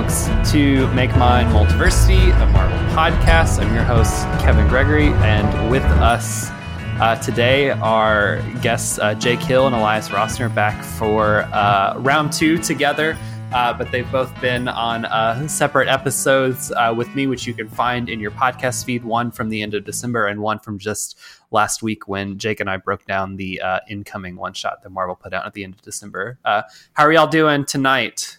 Folks, to Make Mine Multiversity, a Marvel podcast. I'm your host, Kevin Gregory, and with us uh, today are guests uh, Jake Hill and Elias Rossner back for uh, round two together. Uh, but they've both been on uh, separate episodes uh, with me, which you can find in your podcast feed. One from the end of December, and one from just last week when Jake and I broke down the incoming one shot that Marvel put out at the end of December. how are y'all doing tonight?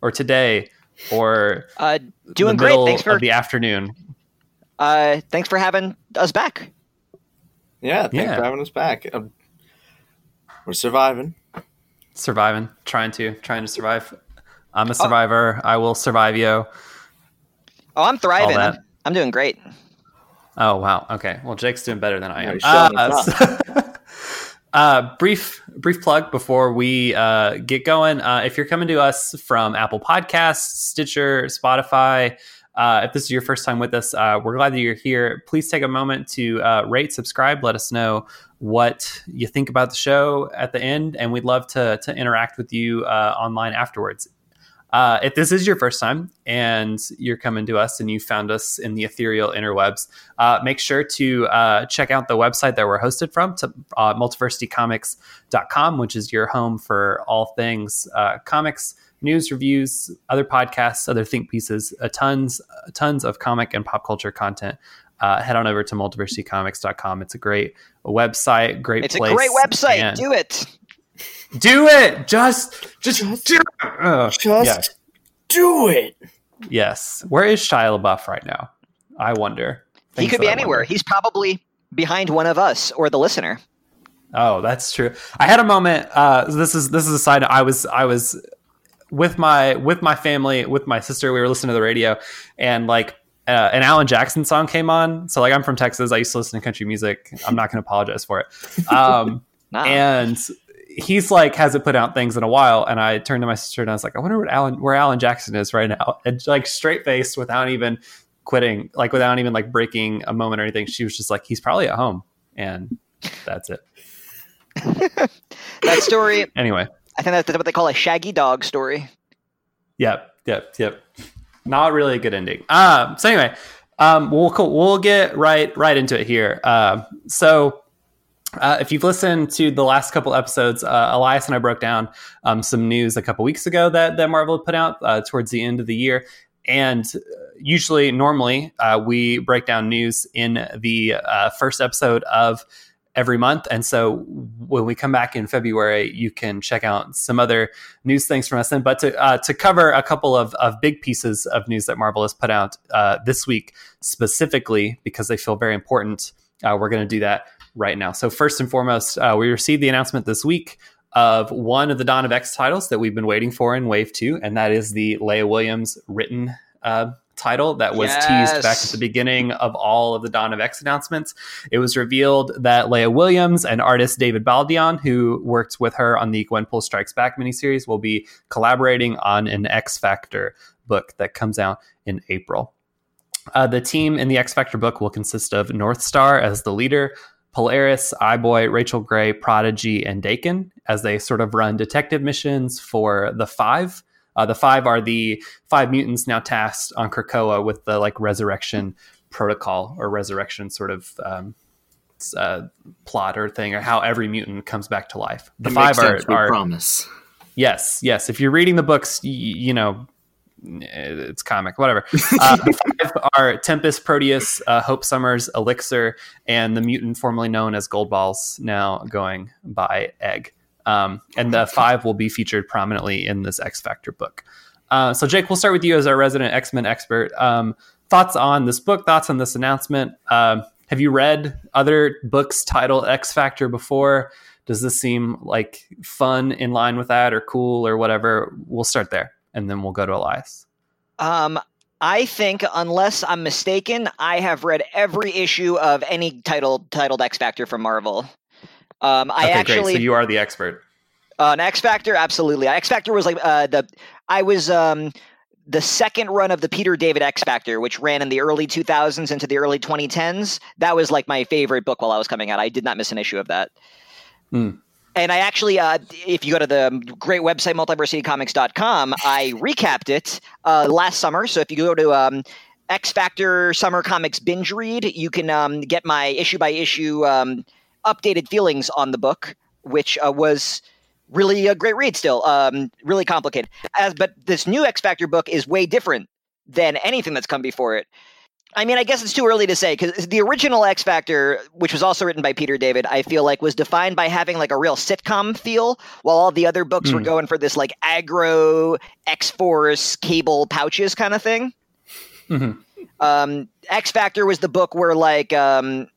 or today or uh, doing great. Thanks for the afternoon. Uh, thanks for having us back. Yeah, thanks yeah. for having us back. Um, we're surviving. Surviving, trying to, trying to survive. I'm a oh. survivor. Oh. I will survive you. Oh, I'm thriving. I'm, I'm, doing great. Oh wow. Okay. Well, Jake's doing better than I am. Uh, Uh, brief brief plug before we uh, get going. Uh, if you're coming to us from Apple Podcasts, Stitcher, Spotify, uh, if this is your first time with us, uh, we're glad that you're here. Please take a moment to uh, rate, subscribe, let us know what you think about the show at the end, and we'd love to to interact with you online afterwards. Uh, if this is your first time and you're coming to us and you found us in the ethereal interwebs, uh, make sure to uh, check out the website that we're hosted from, to, uh, multiversitycomics.com, which is your home for all things uh, comics, news, reviews, other podcasts, other think pieces, tons, tons of comic and pop culture content. Uh, head on over to multiversitycomics.com. It's a great website, great it's place. a great website. Do it. Do it. Just, just, just do it. Uh, just do it. Yes. Where is Shia LaBeouf right now? I wonder. Things he could be anywhere. He's probably behind one of us or the listener. Oh, that's true. I had a moment. Uh, this is this is a side. I was I was with my with my family with my sister. We were listening to the radio, and like uh, an Alan Jackson song came on. So like I'm from Texas. I used to listen to country music. I'm not going to apologize for it. Um, nah. And he's like hasn't put out things in a while, and I turned to my sister and I was like, I wonder what Alan where Alan Jackson is right now, and like straight faced without even quitting, like without even like breaking a moment or anything. She was just like, he's probably at home, and that's it. that story. anyway, I think that's what they call a shaggy dog story. Yep, yep, yep. Not really a good ending. Um, so anyway, um, we'll we'll get right right into it here. Uh, so uh, if you've listened to the last couple episodes, uh, Elias and I broke down um, some news a couple weeks ago that, that Marvel put out uh, towards the end of the year. And uh, usually, normally, uh, we break down news in the uh, first episode of every month. And so when we come back in February, you can check out some other news things from us then. But to, to cover a couple of, of big pieces of news that Marvel has put out this week specifically, because they feel very important, we're going to do that right now. So first and foremost, uh, we received the announcement this week of one of the Dawn of X titles that we've been waiting for in Wave Two, and that is the Leah Williams written uh, title that was yes. teased back at the beginning of all of the Dawn of X announcements. It was revealed that Leah Williams and artist David Baldeón, who worked with her on the Gwenpool Strikes Back miniseries, will be collaborating on an X Factor book that comes out in April. Uh, the team in the X Factor book will consist of Northstar as the leader, Polaris, Eye-Boy, Rachel Grey, Prodigy, and Daken as they sort of run detective missions for the Five. Uh, the Five are the five mutants now tasked on Krakoa with the like resurrection protocol or resurrection sort of um, uh, plot or thing, or how every mutant comes back to life. The it five are, are promise. Yes, yes. If you're reading the books, y- you know it's comic, whatever. Uh, five are Tempest, Proteus, uh, Hope Summers, Elixir, and the mutant formerly known as Goldballs, now going by Egg. Um, and the five will be featured prominently in this X Factor book. Uh, so, Jake, we'll start with you as our resident X Men expert. Um, thoughts on this book? Thoughts on this announcement? Um, have you read other books titled X Factor before? Does this seem like fun in line with that, or cool, or whatever? We'll start there and then we'll go to Elias. Um, I think, unless I'm mistaken, I have read every issue of any titled titled X Factor from Marvel. Um, I okay, actually, great. so you are the expert. Uh, an X Factor, absolutely. X Factor was like uh, the I was um, the second run of the Peter David X Factor, which ran in the early 2000s into the early 2010s. That was like my favorite book while I was coming out. I did not miss an issue of that. Mm. And I actually, uh, if you go to the great website multiversitycomics.com, I recapped it uh, last summer. So if you go to um, X Factor Summer Comics binge read, you can um, get my issue by issue um, updated feelings on the book, which uh, was really a great read. Still, um, really complicated. As but this new X Factor book is way different than anything that's come before it. I mean, I guess it's too early to say because the original X Factor, which was also written by Peter David, I feel like was defined by having like a real sitcom feel, while all the other books mm. were hmm. going for this like aggro X Force cable pouches kind of thing. Mm-hmm. Um, X Factor was the book where like um,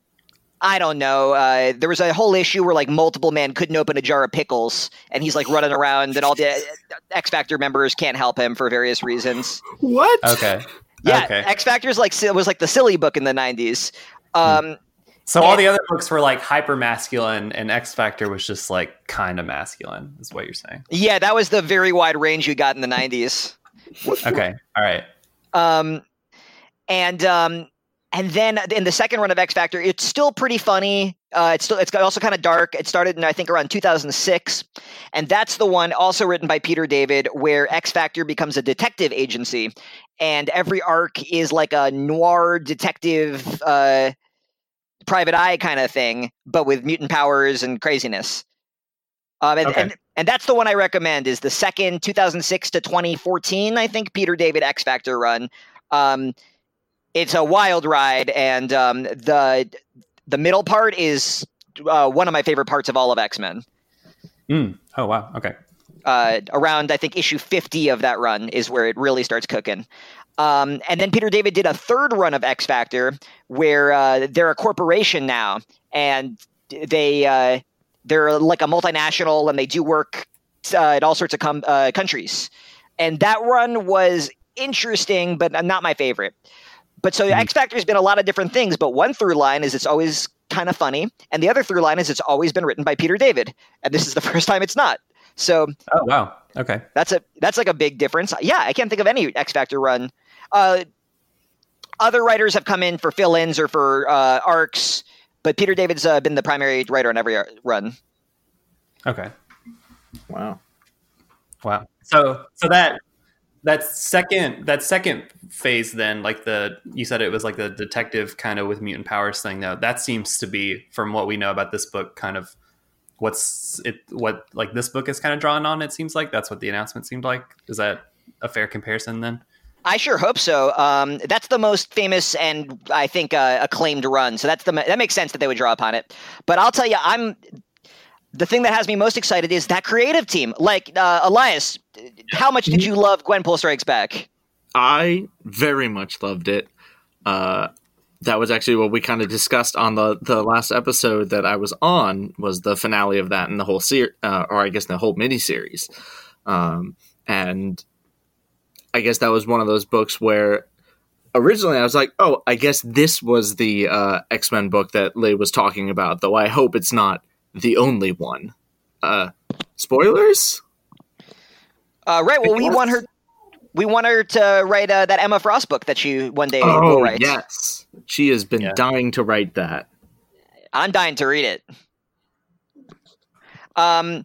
I don't know. Uh, there was a whole issue where like multiple men couldn't open a jar of pickles, and he's like running around, and all the X Factor members can't help him for various reasons. What? Okay. Yeah, okay. X Factor's like was like the silly book in the '90s. Um, so and, all the other books were like hyper masculine, and X Factor was just like kind of masculine, is what you're saying? Yeah, that was the very wide range you got in the '90s. okay, all right. Um, and um, and then in the second run of X Factor, it's still pretty funny. Uh, it's still it's also kind of dark. It started in I think around 2006, and that's the one also written by Peter David, where X Factor becomes a detective agency, and every arc is like a noir detective, uh, private eye kind of thing, but with mutant powers and craziness. Um, and, okay. and and that's the one I recommend is the second 2006 to 2014 I think Peter David X Factor run. Um, it's a wild ride, and um, the the middle part is uh, one of my favorite parts of all of X Men. Mm. Oh wow! Okay. Uh, around I think issue fifty of that run is where it really starts cooking. Um, and then Peter David did a third run of X Factor where uh, they're a corporation now, and they uh, they're like a multinational, and they do work uh, in all sorts of com- uh, countries. And that run was interesting, but not my favorite. But so mm-hmm. X Factor has been a lot of different things, but one through line is it's always kind of funny, and the other through line is it's always been written by Peter David, and this is the first time it's not. So, oh wow, okay, that's a that's like a big difference. Yeah, I can't think of any X Factor run. Uh, other writers have come in for fill-ins or for uh, arcs, but Peter David's uh, been the primary writer on every run. Okay. Wow. Wow. So so that that second that second phase then like the you said it was like the detective kind of with mutant powers thing though that seems to be from what we know about this book kind of what's it what like this book is kind of drawn on it seems like that's what the announcement seemed like is that a fair comparison then I sure hope so. Um, that's the most famous and I think uh, acclaimed run, so that's the that makes sense that they would draw upon it. But I'll tell you, I'm the thing that has me most excited is that creative team. Like uh, Elias, how much did you love Gwenpool Strikes Back? I very much loved it. Uh, that was actually what we kind of discussed on the the last episode that I was on was the finale of that and the whole series, uh, or I guess the whole miniseries. Um, and I guess that was one of those books where originally I was like, oh, I guess this was the uh, X Men book that Leah was talking about. Though I hope it's not the only one. Uh, spoilers. Uh, right. Well, we want her. We want her to write uh, that Emma Frost book that she one day oh, will write. Yes, she has been yeah. dying to write that. I'm dying to read it. Um,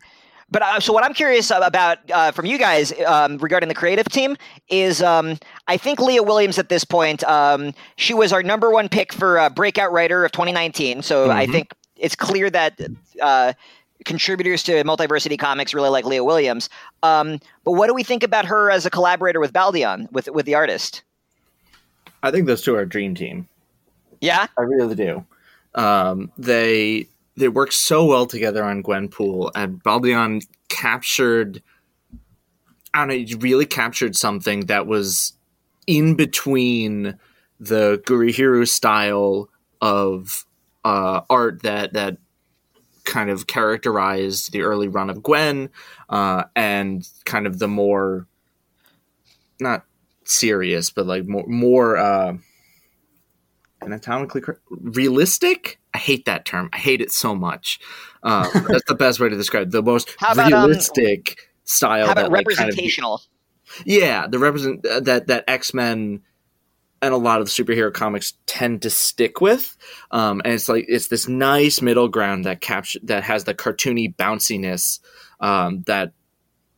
but uh, so what I'm curious about uh, from you guys um, regarding the creative team is um, I think Leah Williams at this point um, she was our number one pick for uh, breakout writer of 2019. So mm-hmm. I think it's clear that uh, contributors to Multiversity Comics really like Leah Williams. Um, but what do we think about her as a collaborator with Baldeón, with with the artist? I think those two are a dream team. Yeah, I really do. Um, they they work so well together on Gwenpool, and Baldeón captured. I don't know. Really captured something that was in between the Gurihiru style of uh, art that that kind of characterized the early run of Gwen uh, and kind of the more not serious but like more more uh, anatomically realistic. I hate that term. I hate it so much. Uh, that's the best way to describe it. the most about, um, realistic um, style. How about that, representational? Like, kind of, yeah, the represent uh, that that X Men and a lot of superhero comics tend to stick with. Um, and it's like it's this nice middle ground that capture that has the cartoony bounciness um, that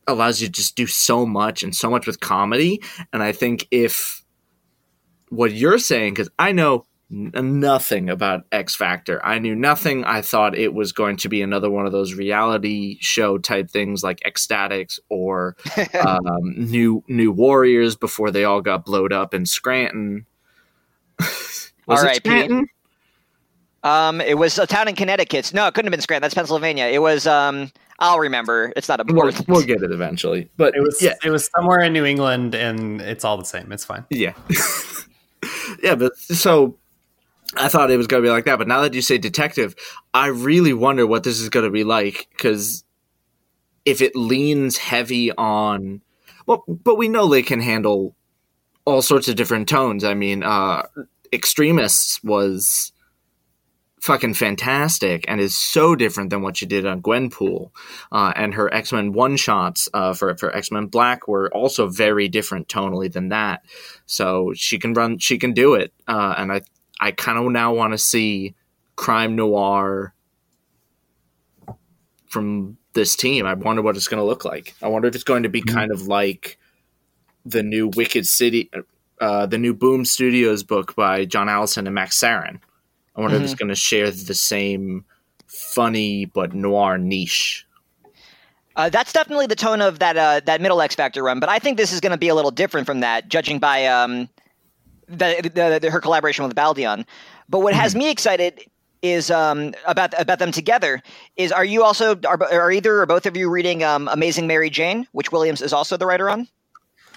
allows you to just do so much and so much with comedy. And I think if what you're saying, because I know nothing about X Factor. I knew nothing. I thought it was going to be another one of those reality show type things like X-Statix or um, New New Warriors before they all got blowed up in Scranton. all right, Scranton? Pete. Um, it was a town in Connecticut. No, it couldn't have been Scranton. That's Pennsylvania. It was. Um, I'll remember. It's not important. We'll, we'll get it eventually. But it was. Yeah. it was somewhere in New England, and it's all the same. It's fine. Yeah. yeah, but so I thought it was going to be like that, but now that you say detective, I really wonder what this is going to be like because if it leans heavy on, well, but we know they can handle all sorts of different tones. I mean, uh, X-Tremists was fucking fantastic and is so different than what you did on Gwenpool. Uh, and her X Men one shots uh, for for X Men Black were also very different tonally than that. So she can run, she can do it, uh, and I I kind of now want to see crime noir from this team. I wonder what it's going to look like. I wonder if it's going to be mm-hmm. kind of like the new Wicked City, uh, the new Boom Studios book by John Allison and Max Sarin. I wonder mm-hmm. if it's mm-hmm. going to share the same funny but noir niche. Uh, that's definitely the tone of that uh, that middle X Factor run, but I think this is going to be a little different from that, judging by um, the, the, the, her collaboration with Baldeón. But what has mm-hmm. me excited is um, about about them together. Is are you also are, are either or both of you reading um, Amazing Mary Jane, which Williams is also the writer on?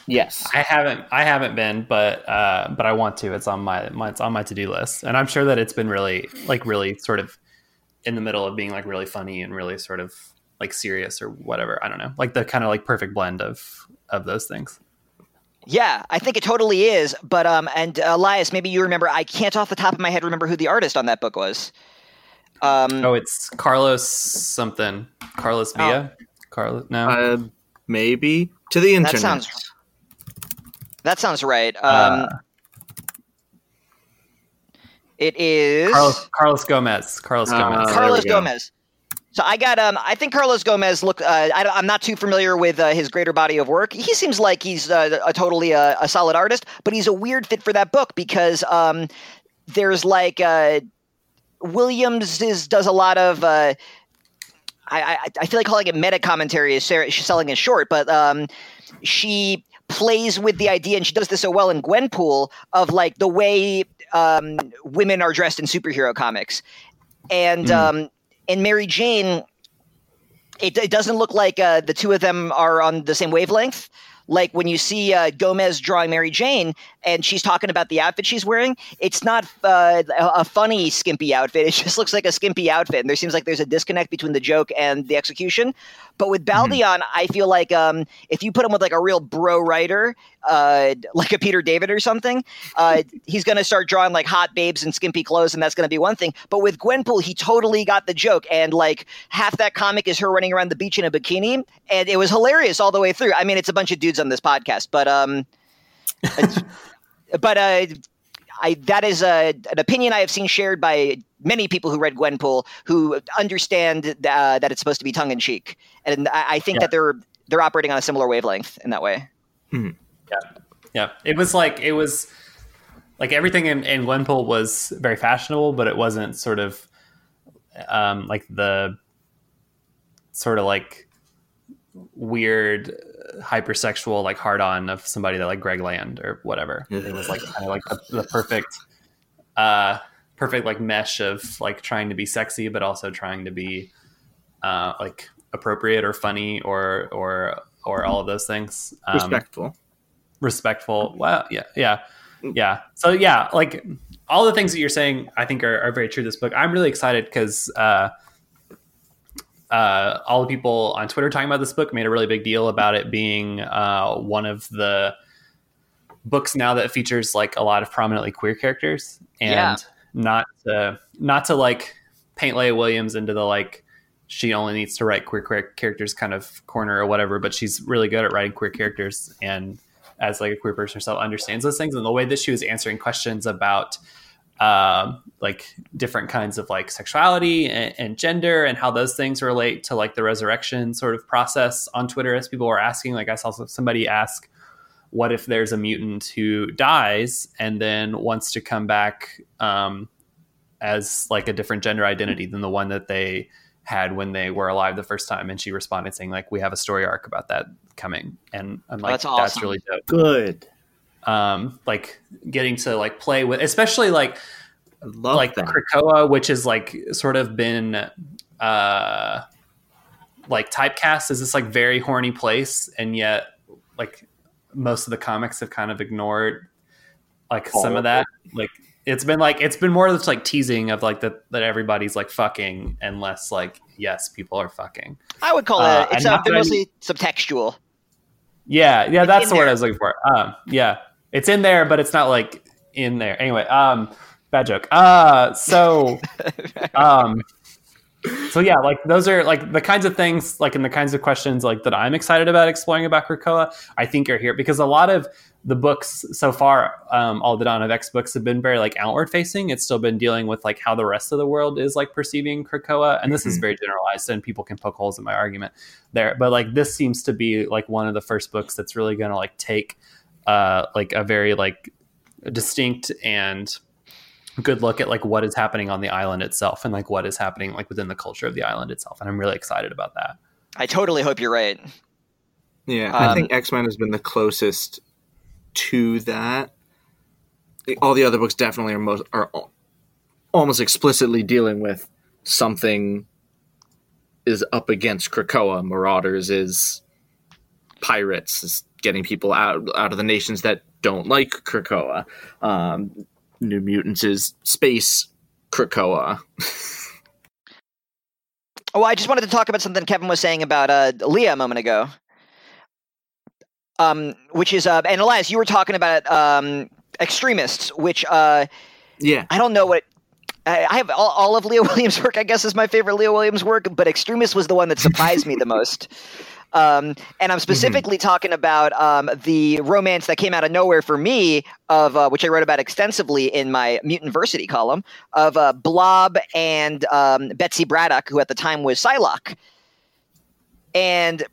Yes, I haven't. I haven't been, but uh, but I want to. It's on my, my it's on my to do list, and I'm sure that it's been really like really sort of in the middle of being like really funny and really sort of like serious or whatever. I don't know, like the kind of like perfect blend of of those things. Yeah, I think it totally is. But um, and uh, Elias, maybe you remember. I can't off the top of my head remember who the artist on that book was. Um, oh, it's Carlos something. Carlos oh. Villa. Oh. Carlos. No, uh, maybe to the internet. That sounds. That sounds right. Um, uh, it is Carlos, Carlos Gomez. Carlos uh, Gomez. Carlos Gomez. So I got um I think Carlos Gomez look uh, I, am not too familiar with uh, his greater body of work. He seems like he's uh, a totally uh, a solid artist, but he's a weird fit for that book because um there's like uh, Williams is does a lot of uh, I, I, I feel like calling it meta commentary is selling it short, but um she plays with the idea and she does this so well in Gwenpool of like the way um, women are dressed in superhero comics. And mm. um, and Mary Jane, it, it doesn't look like uh, the two of them are on the same wavelength. Like when you see uh, Gomez drawing Mary Jane and she's talking about the outfit she's wearing, it's not uh, a funny skimpy outfit. It just looks like a skimpy outfit, and there seems like there's a disconnect between the joke and the execution. But with Baldeón, mm-hmm. I feel like um, if you put him with like a real bro writer, uh, like a Peter David or something, uh, he's going to start drawing like hot babes in skimpy clothes, and that's going to be one thing. But with Gwenpool, he totally got the joke, and like half that comic is her running around the beach in a bikini, and it was hilarious all the way through. I mean, it's a bunch of dudes on this podcast, but um, but uh, I that is a, an opinion I have seen shared by many people who read Gwenpool who understand uh, that it's supposed to be tongue in cheek, and I, I think yeah. that they're they're operating on a similar wavelength in that way. Hmm. Yeah, yeah. It was like it was like everything in, in Gwenpool was very fashionable, but it wasn't sort of um, like the sort of like weird hypersexual like hard on of somebody that like Greg Land or whatever. It was like kind of like the, the, perfect uh perfect like mesh of like trying to be sexy but also trying to be uh like appropriate or funny or or or all of those things. Um, respectful. Respectful. Well, yeah, yeah. Yeah. So yeah, like all the things that you're saying I think are, are very true this book. I'm really excited because uh uh, all the people on Twitter talking about this book made a really big deal about it being uh, one of the books now that features like a lot of prominently queer characters, and yeah. Not to not to like paint Leah Williams into the like she only needs to write queer, queer characters kind of corner or whatever, but she's really good at writing queer characters, and as like a queer person herself understands those things and the way that she was answering questions about um, like different kinds of like sexuality and, and, gender and how those things relate to like the resurrection sort of process on Twitter as people were asking. Like I saw somebody ask, what if there's a mutant who dies and then wants to come back um, as like a different gender identity than the one that they had when they were alive the first time? And she responded saying like, we have a story arc about that coming. And I'm like, that's, awesome. that's really dope. Good um, like getting to like play with, especially like like that. Krakoa, which is like sort of been uh, like typecast as this like very horny place, and yet like most of the comics have kind of ignored like oh. some of that. Like it's been like it's been more of this like teasing of like that that everybody's like fucking and less like yes people are fucking. I would call uh, it it's uh, mostly subtextual. Yeah, yeah, that's the word I was looking for. Um, yeah, it's in there, but it's not like in there. Anyway, um, bad joke. Uh, so, um, so yeah, like those are like the kinds of things, like in the kinds of questions like that I'm excited about exploring about Krakoa. I think are here because a lot of the books so far, um, all the Dawn of X books have been very like outward facing. It's still been dealing with like how the rest of the world is like perceiving Krakoa, and this mm-hmm. is very generalized, and people can poke holes in my argument there. But like this seems to be like one of the first books that's really going to like take uh, like a very like distinct and good look at like what is happening on the island itself and like what is happening like within the culture of the island itself and i'm really excited about that. I totally hope you're right. Yeah um, i think x-men has been the closest to that. All the other books definitely are most are almost explicitly dealing with something is up against krakoa. Marauders is pirates is getting people out out of the nations that don't like Krakoa. Um, New Mutants is space Krakoa. oh, I just wanted to talk about something Kevin was saying about uh, Leah a moment ago. Um, which is, uh, and Elias, you were talking about um, X-Tremists, which, uh, yeah, I don't know what I have all, all, of Leah Williams' work. I guess is my favorite Leah Williams work, but X-Tremist was the one that surprised me the most. Um, and I'm mm-hmm. specifically mm-hmm. talking about um, the romance that came out of nowhere for me, of uh, which I wrote about extensively in my Mutantversity column, of uh, Blob and um, Betsy Braddock, who at the time was Psylocke. And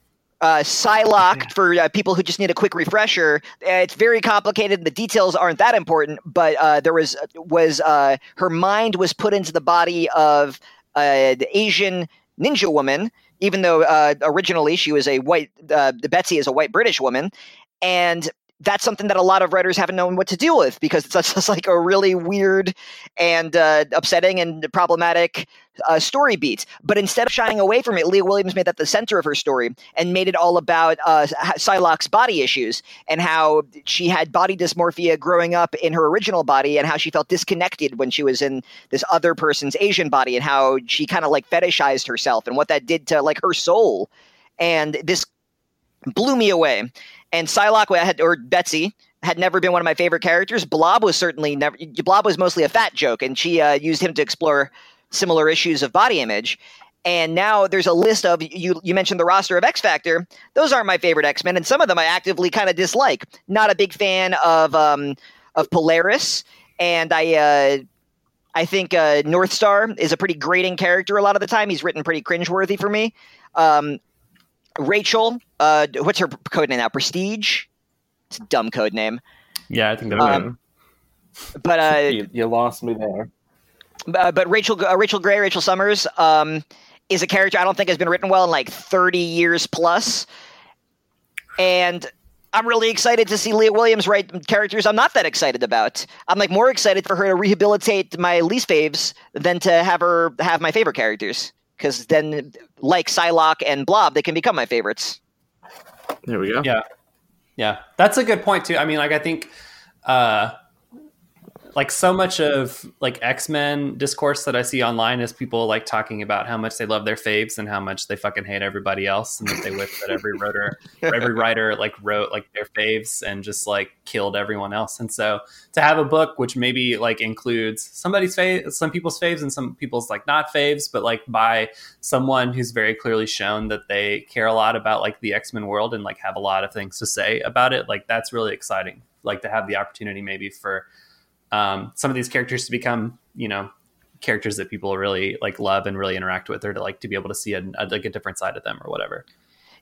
uh, Psylocke, for uh, people who just need a quick refresher, it's very complicated. The details aren't that important, but uh, there was was uh, her mind was put into the body of uh, the Asian ninja woman even though uh, originally she was a white, uh, Betsy is a white British woman, and that's something that a lot of writers haven't known what to deal with because it's just like a really weird and uh, upsetting and problematic uh, story beat. But instead of shying away from it, Leah Williams made that the center of her story and made it all about uh, Psylocke's body issues and how she had body dysmorphia growing up in her original body and how she felt disconnected when she was in this other person's Asian body and how she kind of like fetishized herself and what that did to like her soul. And this blew me away. And Psylocke had, or Betsy had never been one of my favorite characters. Blob was certainly never. Blob was mostly a fat joke, and she uh, used him to explore similar issues of body image. And now there's a list of you. You mentioned the roster of X Factor. Those aren't my favorite X Men, and some of them I actively kind of dislike. Not a big fan of um, of Polaris, and I uh, I think uh, North Star is a pretty grating character a lot of the time. He's written pretty cringeworthy for me. Um, Rachel, uh, what's her code name now? Prestige. It's a dumb code name. Yeah, I think that's um, But uh, you, you, lost me there. Uh, but Rachel, uh, Rachel Grey, Rachel Summers, um, is a character I don't think has been written well in like 30 years plus. And I'm really excited to see Leah Williams write characters I'm not that excited about. I'm like more excited for her to rehabilitate my least faves than to have her have my favorite characters because then, like Psylocke and Blob, they can become my favorites. There we go. Yeah, yeah, that's a good point too. I mean, like I think, uh, like so much of like x-men discourse that i see online is people like talking about how much they love their faves and how much they fucking hate everybody else and that they wish that every writer every writer like wrote like their faves and just like killed everyone else. And so to have a book which maybe like includes somebody's fave some people's faves and some people's like not faves but like by someone who's very clearly shown that they care a lot about like the x-men world and like have a lot of things to say about it like that's really exciting. Like to have the opportunity maybe for um, some of these characters to become you know characters that people really like love and really interact with or to like to be able to see a, a like a different side of them or whatever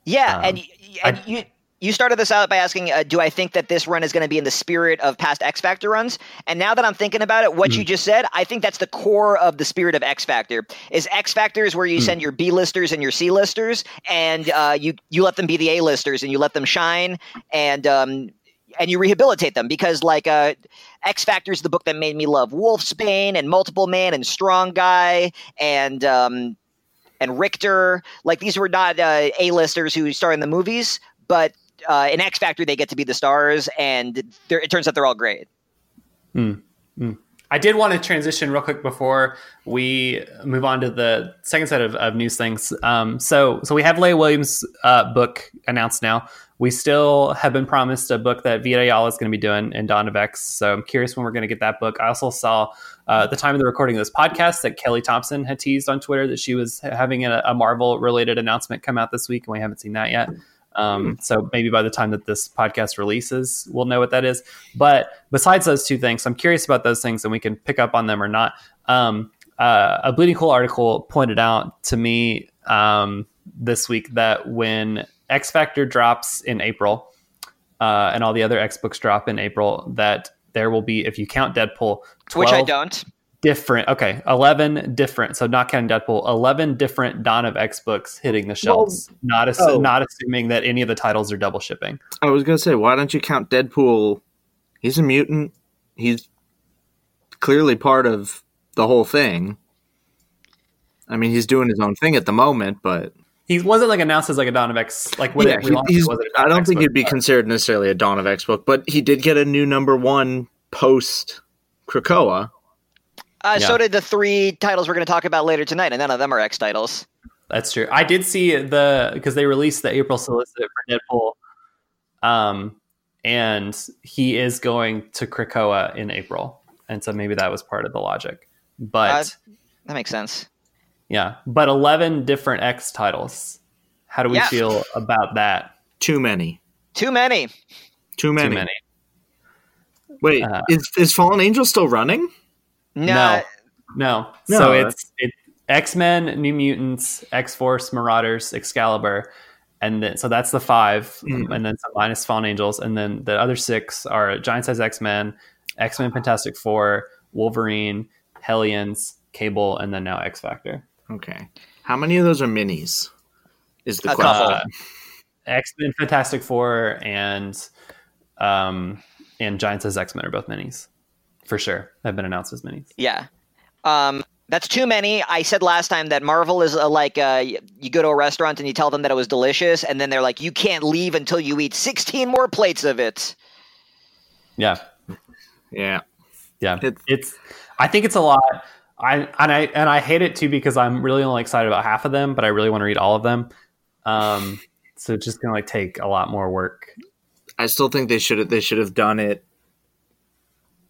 Yeah, Um, and, and I- you you started this out by asking, uh, do I think that this run is going to be in the spirit of past X Factor runs? And now that I'm thinking about it, what you just said, I think that's the core of the spirit of X Factor. Is X Factor is where you send your B listers and your C listers, and uh, you you let them be the A listers, and you let them shine, and um, and you rehabilitate them because like uh, X Factor is the book that made me love Wolfsbane and Multiple Man and Strong Guy and um, and Rictor. Like these were not uh, A-listers who star in the movies, but uh, in X Factor they get to be the stars, and it turns out they're all great. I did want to transition real quick before we move on to the second set of, of news things. Um, so, so we have Leah Williams' uh, book announced now. We still have been promised a book that Ayala is going to be doing in Dawn of X. So I'm curious when we're going to get that book. I also saw uh, at the time of the recording of this podcast that Kelly Thompson had teased on Twitter that she was having a, a Marvel related announcement come out this week, and we haven't seen that yet. Um, so maybe by the time that this podcast releases, we'll know what that is. But besides those two things, I'm curious about those things, and we can pick up on them or not. Um, uh, a Bleeding Cool article pointed out to me um, this week that when X Factor drops in April, uh, and all the other X books drop in April, that there will be, if you count Deadpool, Which I don't. different. Okay, eleven different. So not counting Deadpool, eleven different Dawn of X books hitting the shelves. not assu- oh. not assuming that any of the titles are double shipping. I was gonna say, why don't you count Deadpool? He's a mutant. He's clearly part of the whole thing. I mean, he's doing his own thing at the moment, but He wasn't like announced as like a Dawn of X. Like when yeah, it he- relaunched, he's, it wasn't I don't X think book, he'd be but- considered necessarily a Dawn of X book, but he did get a new number one post Krakoa. Uh, Yeah. So did the three titles we're going to talk about later tonight, and none of them are X titles. That's true. I did see the because they released the April solicit for Deadpool, um, and he is going to Krakoa in April, and so maybe that was part of the logic. But That makes sense. Yeah, but eleven different X titles. How do we Yeah. feel about that? Too many. Too many. Too many. Too many. Wait, Uh, is is Fallen Angel still running? Nah, No, no. No, so that's- it's it X Men, New Mutants, X Force, Marauders, Excalibur, and then so that's the 5 Mhm. and then some minus Fallen Angels, and then the other six are Giant Size X Men, X Men, Fantastic Four, Wolverine, Hellions, Cable, and then now X Factor. Okay. How many of those are minis? Is the A question. Uh, X Men, Fantastic Four, and um and Giant Size X Men are both minis for sure. Have been announced as minis. Yeah. Um, that's too many. I said last time that Marvel is uh, like uh, you go to a restaurant and you tell them that it was delicious, and then they're like, you can't leave until you eat 16 more plates of it. Yeah, Yeah. Yeah, It's- it's. I think it's a lot. I and I and I hate it too because I'm really only excited about half of them, but I really want to read all of them. Um, so it's just gonna like take a lot more work. I still think they should have they should have done it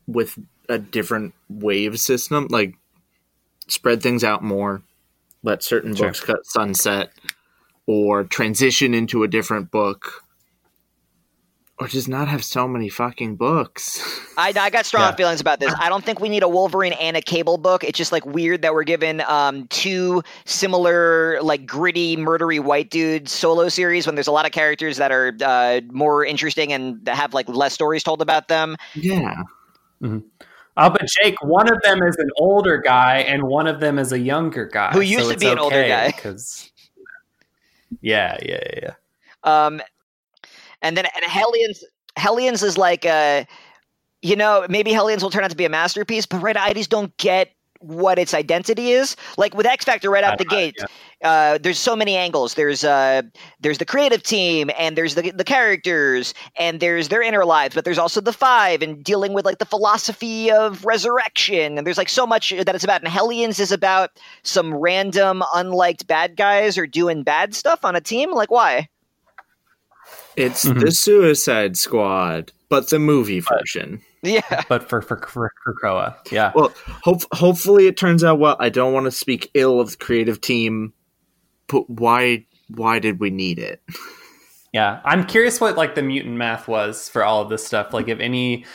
with a different wave system, like spread things out more, let certain Sure. books cut sunset, or transition into a different book, or just not have so many fucking books. I, I got strong Yeah. feelings about this. I don't think we need a Wolverine and a Cable book. It's just like weird that we're given um, two similar, like gritty, murdery white dudes solo series when there's a lot of characters that are uh, more interesting and have like less stories told about them. yeah, Oh, but Jake, one of them is an older guy, and one of them is a younger guy Who used to be an older guy. Because yeah, yeah, yeah, yeah. Um, and then and Hellions, Hellions is like uh, you know, maybe Hellions will turn out to be a masterpiece, but Red Ides don't get what its identity is. Like with X Factor right out the gate, yeah. uh, there's so many angles. There's uh, there's the creative team, and there's the the characters, and there's their inner lives, but there's also the five, and dealing with like the philosophy of resurrection, and there's like so much that it's about. And Hellions is about some random unliked bad guys or doing bad stuff on a team. Like why? It's mm-hmm. the Suicide Squad, but the movie version. Yeah, but for for for, for Krakoa, yeah. Well, hope, hopefully it turns out well. I don't want to speak ill of the creative team, but why why did we need it? Yeah, I'm curious what like the mutant math was for all of this stuff. Like if any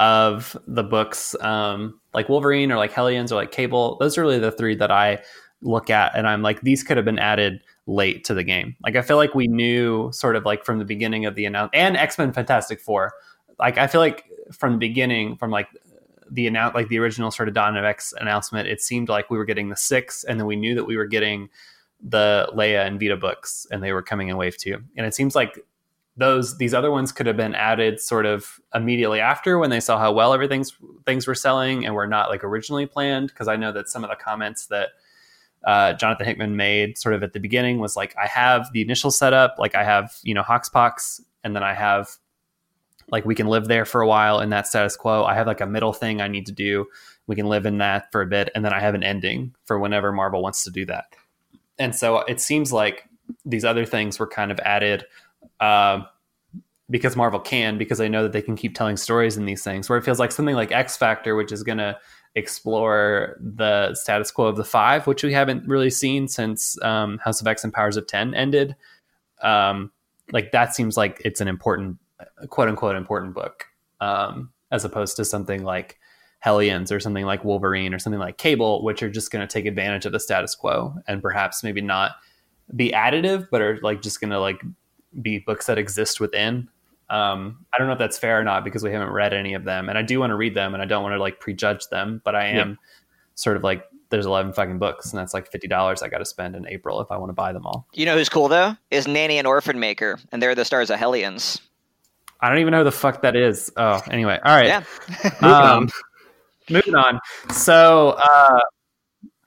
of the books, um, like Wolverine or like Hellions or like Cable, those are really the three that I look at, and I'm like these could have been added late to the game. Like I feel like we knew sort of like from the beginning of the announcement and X Men Fantastic Four. Like I feel like from the beginning, from like the announce like the original sort of Dawn of X announcement, it seemed like we were getting the six, and then we knew that we were getting the Leah and Vita books, and they were coming in wave two. And it seems like those these other ones could have been added sort of immediately after when they saw how well everything's things were selling and were not like originally planned. Because I know that some of the comments that uh, Jonathan Hickman made sort of at the beginning was like, I have the initial setup, like I have you know Hoxpox, and then I have like we can live there for a while in that status quo. I have like a middle thing I need to do. We can live in that for a bit, and then I have an ending for whenever Marvel wants to do that. And so it seems like these other things were kind of added uh, because Marvel can, because they know that they can keep telling stories in these things. Where it feels like something like X Factor, which is going to explore the status quo of the five, which we haven't really seen since um, House of X and Powers of Ten ended. Um, like that seems like it's an important quote unquote important book, um, as opposed to something like Hellions or something like Wolverine or something like Cable, which are just going to take advantage of the status quo and perhaps maybe not be additive, but are like just going to like be books that exist within. Um, I don't know if that's fair or not because we haven't read any of them, and I do want to read them, and I don't want to like prejudge them, but I am sort of like there's 11 fucking books and that's like $50 i got to spend in april if i want to buy them all you know who's cool though is nanny and orphan maker and they're the stars of hellions I don't even know who the fuck that is. Oh, anyway, all right. Yeah. moving um, on. Moving on. So, uh,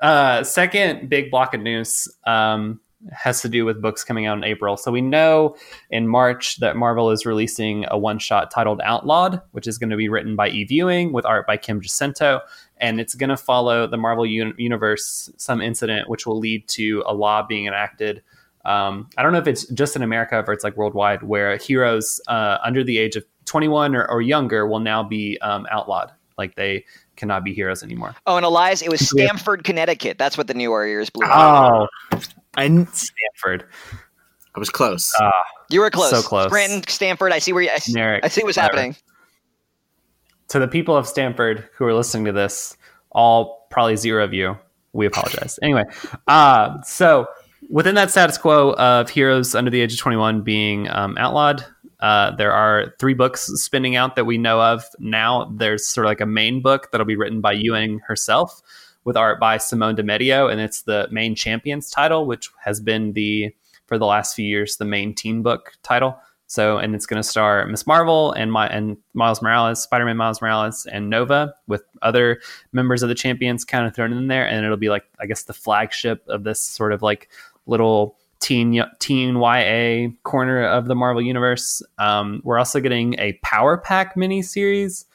uh, second big block of news um, has to do with books coming out in April. So we know in March that Marvel is releasing a one-shot titled Outlawed, which is going to be written by Eve Ewing with art by Kim Jacinto, and it's going to follow the Marvel un- universe some incident which will lead to a law being enacted um, I don't know if it's just in America or it's like worldwide, where heroes uh, under the age of 21 or, or younger will now be um, outlawed. Like they cannot be heroes anymore. Oh, and Elias, it was Stamford, Connecticut. That's what the New Warriors blew. Oh, and Stamford. I was close. Uh, you were close. So close. Scranton, Stamford. I see where you. I, Generic, I see what's whatever. happening. To the people of Stamford who are listening to this, all probably zero of you, we apologize. anyway, uh, so within that status quo of heroes under the age of 21 being um, outlawed, uh, there are three books spinning out that we know of now. There's sort of like a main book that'll be written by Ewing herself with art by Simone Di Meo, and it's the main champions title, which has been the for the last few years the main teen book title. So, and it's going to star Miss Marvel and my and Miles Morales, Spider Man Miles Morales, and Nova with other members of the Champions kind of thrown in there, and it'll be like I guess the flagship of this sort of like little teen teen YA corner of the Marvel universe. Um, we're also getting a Power Pack mini series.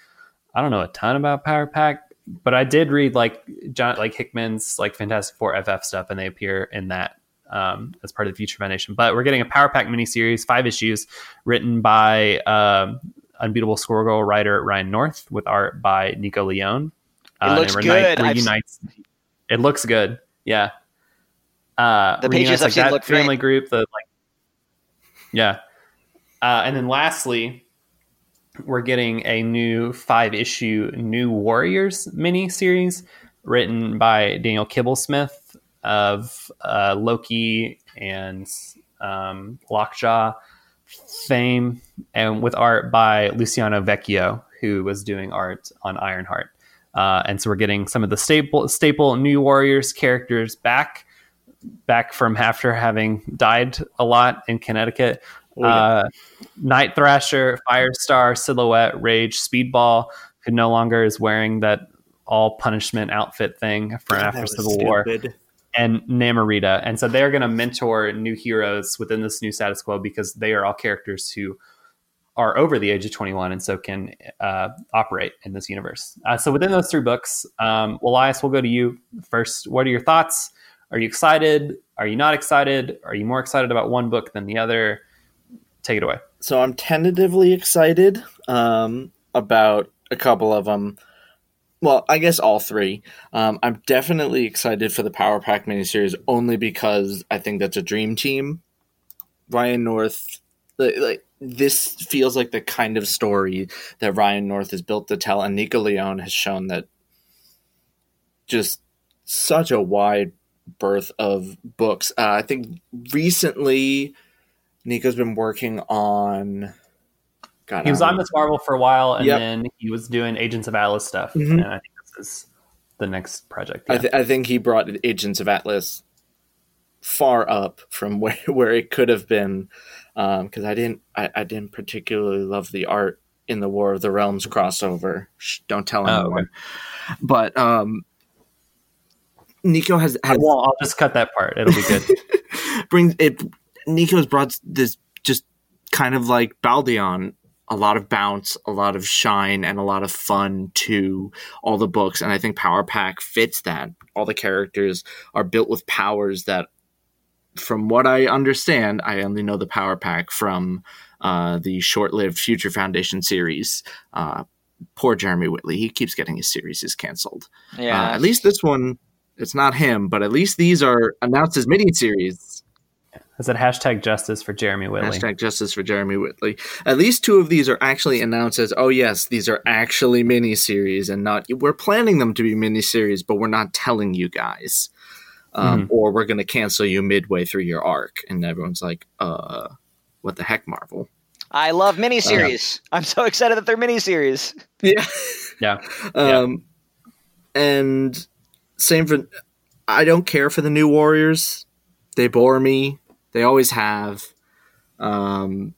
I don't know a ton about Power Pack, but I did read like John like Hickman's like Fantastic Four FF stuff, and they appear in that um, as part of the Future Foundation. But we're getting a Power Pack mini series, five issues, written by um, Unbeatable Squirrel writer Ryan North with art by Nico Leone. It uh, looks good. Reunites, it looks good. Yeah. Uh, the pages I've like seen look family great. group. The like, yeah. Uh, and then lastly, we're getting a new five issue New Warriors mini series written by Daniel Kibblesmith of uh, Loki and um, Lockjaw fame, and with art by Luciano Vecchio, who was doing art on Ironheart. Uh, and so we're getting some of the staple staple New Warriors characters back back from after having died a lot in Connecticut. Oh, yeah. uh, Night Thrasher, Firestar, Silhouette, Rage, Speedball, who no longer is wearing that all punishment outfit thing for God, after Civil War, and Namorita, and so they're going to mentor new heroes within this new status quo because they are all characters who are over the age of 21 and so can uh, operate in this universe. Uh, so within those three books, um, Elias, we'll go to you first. What are your thoughts? Are you excited? Are you not excited? Are you more excited about one book than the other? Take it away. So I'm tentatively excited um, about a couple of them. Well, I guess all three. Um, I'm definitely excited for the Power Pack miniseries only because I think that's a dream team. Ryan North, like, like this feels like the kind of story that Ryan North has built to tell, and Nico Leon has shown that just such a wide berth of books. Uh, I think recently Nico's been working on. God, He was on Miss Marvel for a while, and Yep. then he was doing Agents of Atlas stuff, Mhm. and I think this is the next project. I, th- I think he brought Agents of Atlas far up from where, where it could have been, because I didn't I, I didn't particularly love the art in the War of the Realms crossover. Shh, don't tell Oh, anyone. But um, Nico has, I has won't. I'll just cut that part. It'll be good. brings it. Nico's brought this just kind of like Baldeon, a lot of bounce, a lot of shine, and a lot of fun to all the books. And I think Power Pack fits that. All the characters are built with powers that, from what I understand, I only know the Power Pack from uh, the short-lived Future Foundation series. Uh, poor Jeremy Whitley, he keeps getting his series is canceled. Yeah. Uh, at least this one, it's not him, but at least these are announced as mini-series. I said hashtag justice for Jeremy Whitley. Hashtag justice for Jeremy Whitley. At least two of these are actually announced as, oh yes, these are actually miniseries and not. We're planning them to be miniseries, but we're not telling you guys, um, or we're going to cancel you midway through your arc. And everyone's like, uh, what the heck, Marvel? I love miniseries. I'm so excited that they're miniseries. Yeah. Yeah. Um, and same for. I don't care for the new Warriors. They bore me. They always have. Um,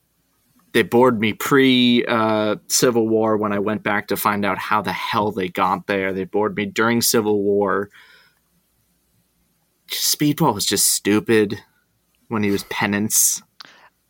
they bored me pre uh, Civil War when I went back to find out how the hell they got there. They bored me during Civil War. Speedball was just stupid when he was penance.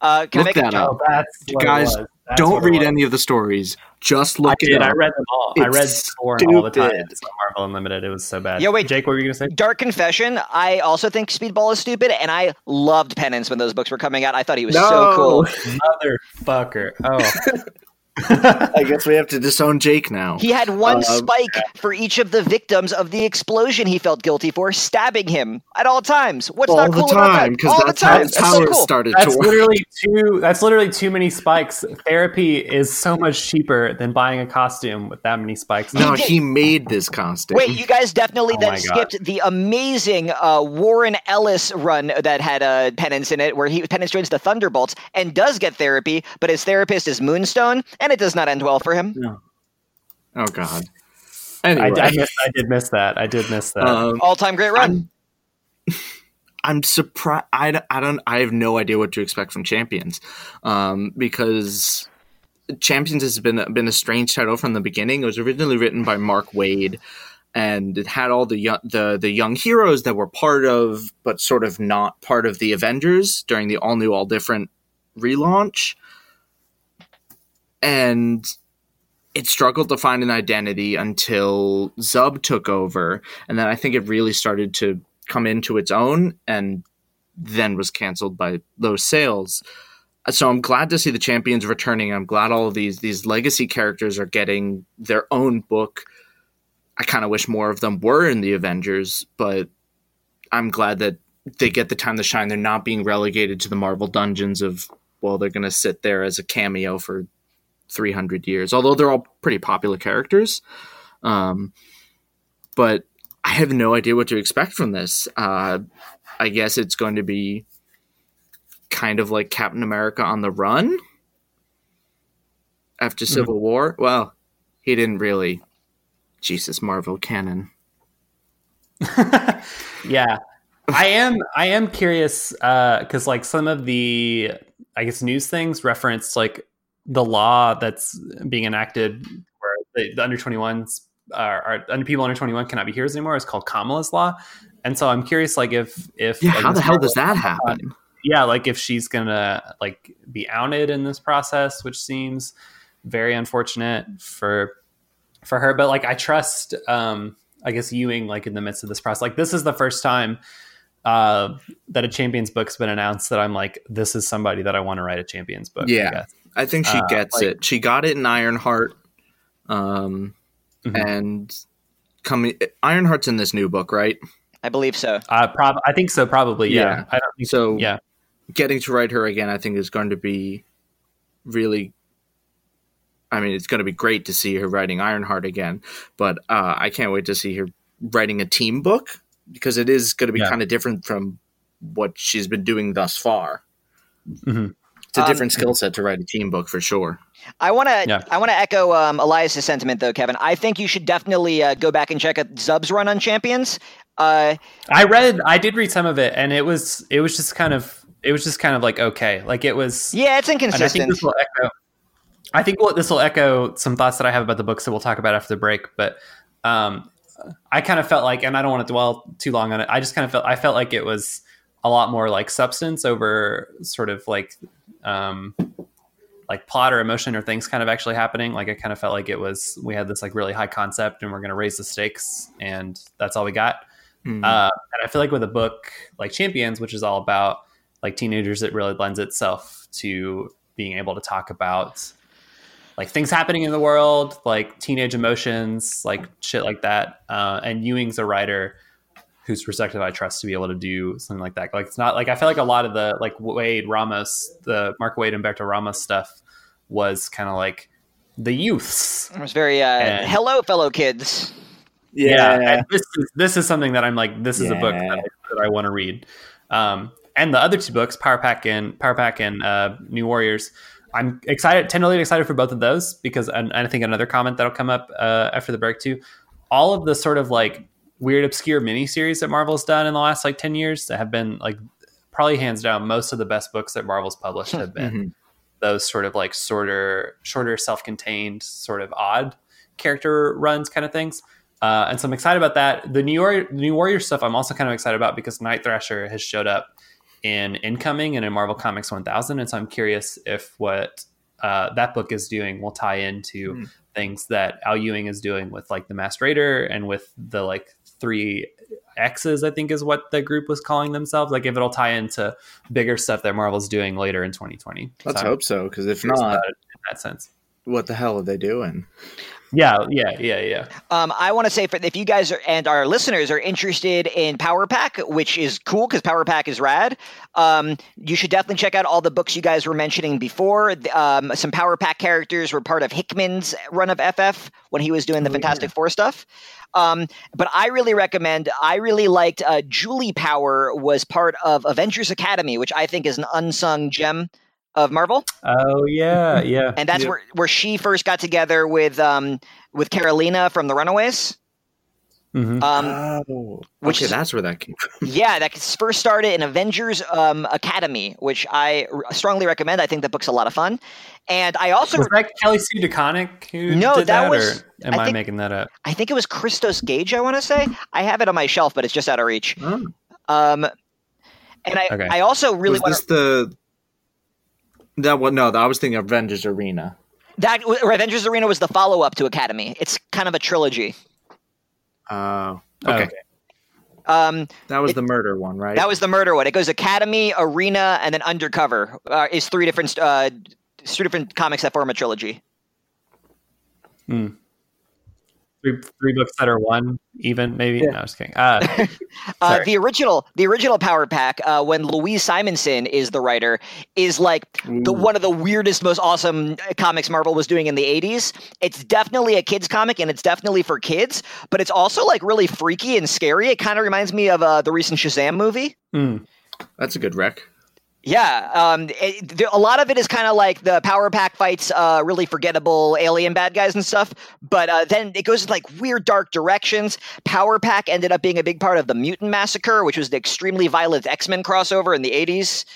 Uh, can Look I make that a, up. Oh, that's what it Guys, was. That's Don't read any of the stories. Just look I it did. up. I read them all. I read Thorn all the time. It's Marvel Unlimited. It was so bad. Yeah, wait. Jake, what were you gonna say? Dark Confession. I also think Speedball is stupid, and I loved Penance when those books were coming out. I thought he was so cool. Motherfucker. Oh, I guess we have to disown Jake now. He had one Um, spike for each of the victims of the explosion he felt guilty for, stabbing him at all times. What's all not the cool about time that? because All that's the how, time. that's That's how so it cool. started that's to work. literally too. That's literally too many spikes. Therapy is so much cheaper than buying a costume with that many spikes. No, He he made this costume. Wait, you guys definitely Oh then skipped the amazing uh, Warren Ellis run that had uh, Penance in it, where he Penance joins the Thunderbolts and does get therapy, but his therapist is Moonstone, and it does not end well for him. oh God. I, Anyway, I, missed, I did miss that. I did miss that. um, All time great run. I'm, I'm surprised. I, don't- I don't. I have no idea what to expect from Champions, um, because Champions has been been a strange title from the beginning. It was originally written by Mark Waid, and it had all the young, the the young heroes that were part of, but sort of not part of the Avengers during the all new, all different relaunch, and it struggled to find an identity until Zub took over, and then I think it really started to come into its own, and then was canceled by low sales. So I'm glad to see the champions returning. I'm glad all of these these legacy characters are getting their own book. I kind of wish more of them were in the Avengers, but I'm glad that they get the time to shine. They're not being relegated to the Marvel dungeons of well, they're going to sit there as a cameo for 300 years. Although they're all pretty popular characters, um, but I have no idea what to expect from this. Uh, I guess it's going to be kind of like Captain America on the run after Civil War. Well, he didn't really. Jesus, Marvel canon. yeah i am i am curious because like some of the i guess news things reference like the law that's being enacted where the, the under 21s are, are under people under 21 cannot be heroes anymore is called Kamala's Law. And so I'm curious, like if if Yeah, like, how the hell does that happen? yeah, like if she's gonna like be outed in this process, which seems very unfortunate for for her. But like I trust um I guess Ewing like in the midst of this process. Like this is the first time uh that a champions book's been announced that I'm like, this is somebody that I want to write a champions book. Yeah. Guess. I think she Uh, gets like- it. She got it in Ironheart, um, Mhm. and coming Ironheart's in this new book, right? I believe so. Uh, prob- I think so. Probably, yeah. Yeah. I don't think So Yeah, getting to write her again, I think is going to be really. I mean, it's going to be great to see her writing Ironheart again, but uh, I can't wait to see her writing a team book because it is going to be Yeah. kind of different from what she's been doing thus far. Mhm. It's a Um, different skill set to write a team book for sure. I want to Yeah. I want to echo um, Elias's sentiment though, Kevin. I think you should definitely uh, go back and check out Zub's run on Champions. Uh, I read. I did read some of it, and it was it was just kind of it was just kind of like okay, like it was. yeah, it's And I think this will echo. I think what this will echo some thoughts that I have about the books that we'll talk about after the break. But um, I kind of felt like, and I don't want to dwell too long on it. I just kind of felt I felt like it was a lot more like substance over sort of like um, like plot or emotion or things kind of actually happening. Like I kind of felt like it was we had this like really high concept and we're going to raise the stakes and that's all we got. Mhm. Uh, and I feel like with a book like Champions, which is all about like teenagers, it really lends itself to being able to talk about like things happening in the world, like teenage emotions, like shit like that. Uh, and Ewing's a writer whose perspective I trust to be able to do something like that. Like it's not like I feel like a lot of the like Waid Ramos, the Mark Waid and Berto Ramos stuff was kind of like the youths it was very uh, And- hello, fellow kids. Yeah, this is this is something that I'm like, this is a book that I, that I want to read. Um, and the other two books, Power Pack and Power Pack and uh, New Warriors, I'm excited, tenderly excited for both of those because, and, and I think another comment that'll come up uh, after the break too. All of the sort of like weird, obscure miniseries that Marvel's done in the last like ten years that have been like probably hands down most of the best books that Marvel's published have been Mhm. those sort of like shorter, shorter, self-contained, sort of odd character runs kind of things. Uh, and so I'm excited about that. The New Warrior, New Warrior stuff, I'm also kind of excited about because Night Thrasher has showed up in Incoming and in Marvel Comics 1000, and so I'm curious if what uh, that book is doing will tie into Mm. things that Al Ewing is doing with like the Masked Raider and with the like three X's, I think is what the group was calling themselves. Like if it'll tie into bigger stuff that Marvel's doing later in 2020. Let's So hope so, because if not, in that sense. what the hell are they doing? Yeah, yeah, yeah, yeah. Um, I want to say for if you guys are, and our listeners are interested in Power Pack, which is cool because Power Pack is rad. Um, you should definitely check out all the books you guys were mentioning before. Um, some Power Pack characters were part of Hickman's run of FF when he was doing the Oh, Fantastic Four stuff. Um, but I really recommend. I really liked uh, Julie Power was part of Avengers Academy, which I think is an unsung gem of Marvel Oh yeah, yeah. and that's Yep. where where she first got together with um with Carolina from the Runaways. Mhm. Um, oh, which okay, is- that's where that came from. yeah, that first started in Avengers um, Academy, which I r- strongly recommend. I think the book's a lot of fun, and I also was that Kelly Sue DeConnick who No, did that that, was- or am I I, making that up? I think it was Christos Gage. I want to say I have it on my shelf, but it's just out of reach. Oh. Um, and I Okay. I also really was want this the that one? No, I was thinking Avengers Arena. that Avengers Arena was the follow up to Academy. It's kind of a trilogy. Oh, Oh, okay. Um, That was It- the murder one, right? That was the murder one. It goes Academy, Arena, and then Undercover. Uh, is three different uh, three different comics that form a trilogy. Three, three books that are one even, maybe. No, just kidding. Uh, Uh, the original, the original Power Pack, uh, when Louise Simonson is the writer, is like the one of the weirdest, most awesome uh, comics Marvel was doing in the '80s. It's definitely a kids comic, and it's definitely for kids, but it's also like really freaky and scary. It kind of reminds me of uh, the recent Shazam movie. mm, That's a good rec. Yeah, um, it, there, a lot of it is kind of like the Power Pack fights, uh, really forgettable alien bad guys and stuff. But uh, then it goes in like weird, dark directions. Power Pack ended up being a big part of the Mutant Massacre, which was the extremely violent X Men crossover in the '80s.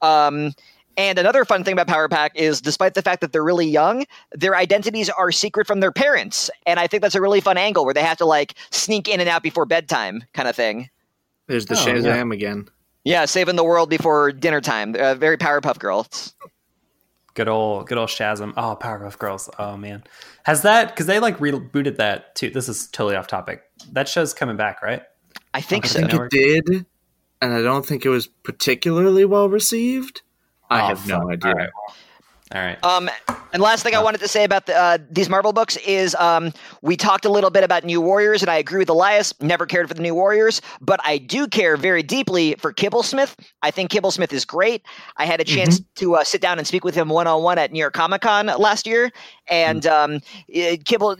Um, And another fun thing about Power Pack is, despite the fact that they're really young, their identities are secret from their parents, and I think that's a really fun angle where they have to like sneak in and out before bedtime, kind of thing. There's the Oh, Shazam yeah. again. Yeah, saving the world before dinner time. Uh, very Powerpuff Girls. Good old, good old Shazam. Oh, Powerpuff Girls. Oh man, has that because they like rebooted that too? This is totally off topic. That show's coming back, right? I think Okay, so. I think it did, and I don't think it was particularly well received. I Oh, have no fuck. idea. All right. All right. Um, and last thing I wanted to say about the, uh, these Marvel books is um, we talked a little bit about New Warriors, and I agree with Elias. Never cared for the New Warriors, but I do care very deeply for Kibblesmith. I think Kibblesmith is great. I had a chance to uh, sit down and speak with him one on one at New York Comic Con last year, and um, eh, Kibble.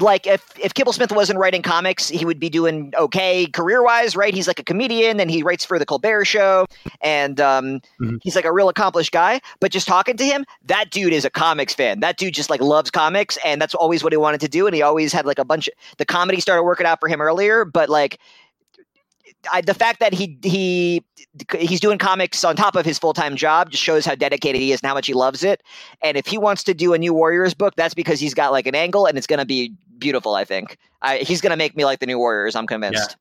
Like if if Kibblesmith wasn't writing comics, he would be doing okay career wise, right? He's like a comedian and he writes for the Colbert Show, and um, Mhm. he's like a real accomplished guy. But just talking to him, that dude is a comics fan. That dude just like loves comics, and that's always what he wanted to do. And he always had like a bunch. Of, the comedy started working out for him earlier, but like. I, the fact that he he he's doing comics on top of his full time job just shows how dedicated he is and how much he loves it. And if he wants to do a new Warriors book, that's because he's got like an angle, and it's going to be beautiful. I think I, he's going to make me like the new Warriors. I'm convinced.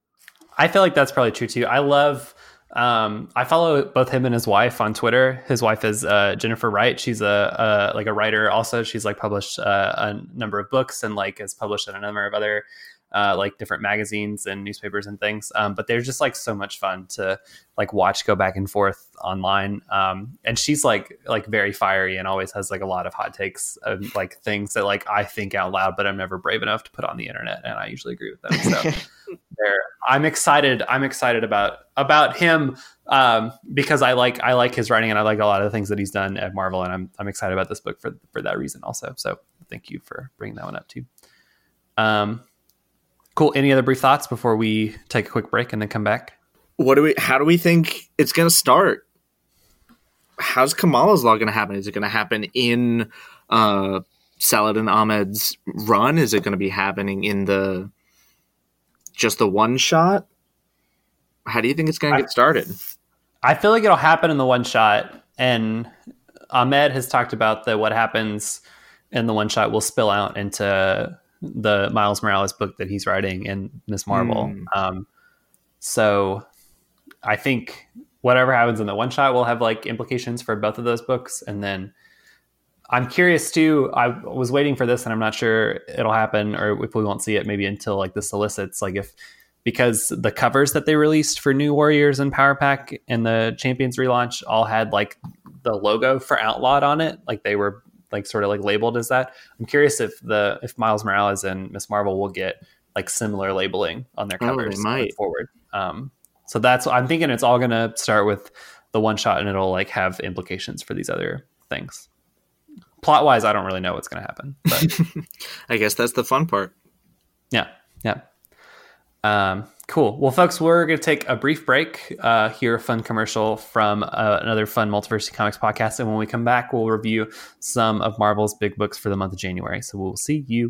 I feel like that's probably true too. I love. Um, I follow both him and his wife on Twitter. His wife is uh, Jennifer Wright. She's a, a like a writer. Also, she's like published uh, a number of books and like has published in a number of other uh, like different magazines and newspapers and things. Um, but they're just like so much fun to like watch go back and forth online. Um, and she's like like very fiery and always has like a lot of hot takes of like things that like I think out loud, but I'm never brave enough to put on the internet. And I usually agree with them. So there, I'm excited. I'm excited about about him um, because I like I like his writing and I like a lot of the things that he's done at Marvel, and I'm I'm excited about this book for for that reason also. So thank you for bringing that one up too. Um, cool. Any other brief thoughts before we take a quick break and then come back? What do we? How do we think it's going to start? How's Kamala's law going to happen? Is it going to happen in uh, Saladin Ahmed's run? Is it going to be happening in the just the one shot? How do you think it's going to get started? I feel like it'll happen in the one shot, and Ahmed has talked about that what happens in the one shot will spill out into the Miles Morales book that he's writing in Miss Marvel. Hmm. Um, so I think whatever happens in the one shot will have like implications for both of those books, and then. I'm curious too. I was waiting for this, and I'm not sure it'll happen, or if we won't see it maybe until like the solicits. Like if because the covers that they released for New Warriors and Power Pack and the Champions relaunch all had like the logo for Outlawed on it, like they were like sort of like labeled as that. I'm curious if the if Miles Morales and Miss Marvel will get like similar labeling on their Oh, covers might. forward. Um, so that's I'm thinking it's all gonna start with the one shot and it'll like have implications for these other things. Plot wise, I don't really know what's gonna happen, but I guess that's the fun part. yeah, yeah. Um, cool. Well, folks, we're going to take a brief break, uh, hear a fun commercial from uh, another fun Multiversity Comics podcast. And when we come back, we'll review some of Marvel's big books for the month of January. So we'll see you.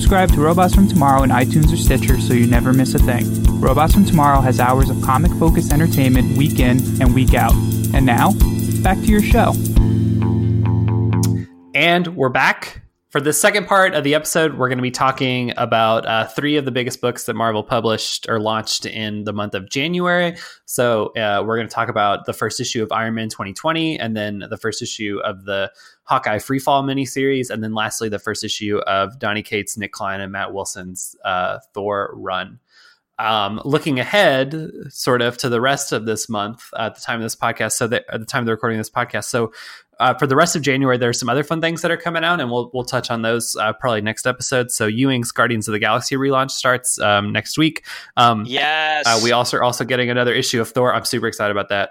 subscribe to Robots from Tomorrow in iTunes or Stitcher so you never miss a thing. Robots from Tomorrow has hours of comic focused entertainment week in and week out. And now, back to your show. And we're back. For the second part of the episode, we're going to be talking about uh, three of the biggest books that Marvel published or launched in the month of January. So uh, we're going to talk about the first issue of Iron Man 2020, and then the first issue of the Hawkeye Freefall miniseries, and then lastly the first issue of Donny Cates, Nic Klein, and Matt Wilson's uh, Thor run. Um, looking ahead, sort of to the rest of this month at the time of this podcast, so that at the time of the recording of this podcast, so uh, for the rest of January, there's some other fun things that are coming out, and we'll we'll touch on those uh, probably next episode. So Ewing's Guardians of the Galaxy relaunch starts um, next week. Um, yes, uh, we also are also getting another issue of Thor. I'm super excited about that.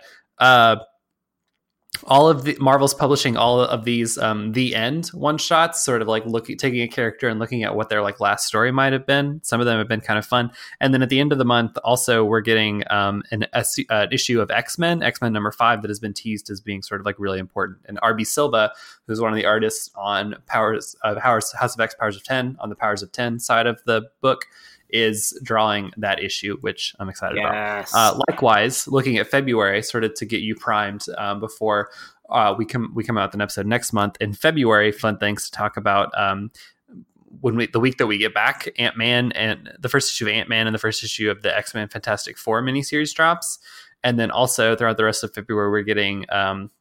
Uh, all of the Marvel's publishing all of these um, the end one shots, sort of like looking taking a character and looking at what their like last story might have been. Some of them have been kind of fun, and then at the end of the month, also we're getting um, an, a, an issue of X Men, X Men number five, that has been teased as being sort of like really important. And RB Silva, who's one of the artists on Powers of House of X, Powers of Ten, on the Powers of Ten side of the book, is drawing that issue, which I'm excited yes. about. Uh, likewise, looking at February, sort of to get you primed um, before uh, we come we come out with an episode next month in February. Fun things to talk about. Um, when we the week that we get back, Ant Man and the first issue of Ant Man and the first issue of the X Men Fantastic Four miniseries drops, and then also throughout the rest of February, we're getting um,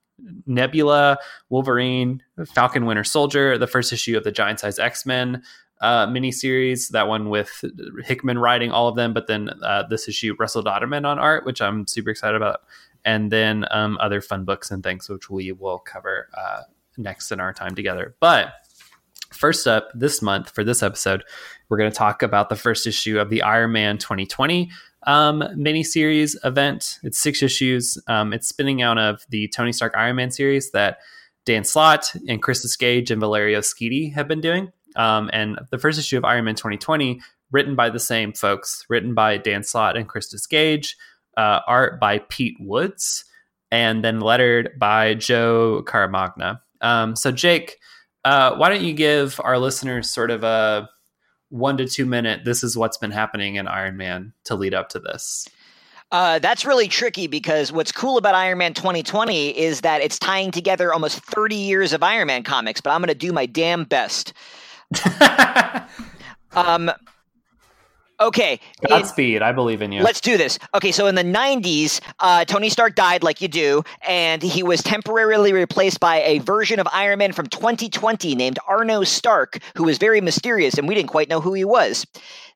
Nebula, Wolverine, Falcon, Winter Soldier, the first issue of the Giant Size X Men, uh, miniseries. That one with Hickman writing all of them, but then uh, this issue Russell Dauterman on art, which I'm super excited about, and then um, other fun books and things, which we will cover uh, next in our time together. But first up this month for this episode, we're going to talk about the first issue of the Iron Man 2020 um, miniseries event. It's six issues. Um, it's spinning out of the Tony Stark Iron Man series that Dan Slott and Christos Gage and Valerio Schiti have been doing. Um, and the first issue of Iron Man 2020, written by the same folks, written by Dan Slott and Christos Gage, uh, art by Pete Woods, and then lettered by Joe Caramagna. Um, so, Jake, uh, why don't you give our listeners sort of a one to two minute, this is what's been happening in Iron Man to lead up to this? Uh, that's really tricky because what's cool about Iron Man 2020 is that it's tying together almost 30 years of Iron Man comics, but I'm going to do my damn best. um, okay. Godspeed. I believe in you. Let's do this. Okay, so in the 90s, uh, Tony Stark died like you do, and he was temporarily replaced by a version of Iron Man from 2020 named Arno Stark, who was very mysterious, and we didn't quite know who he was.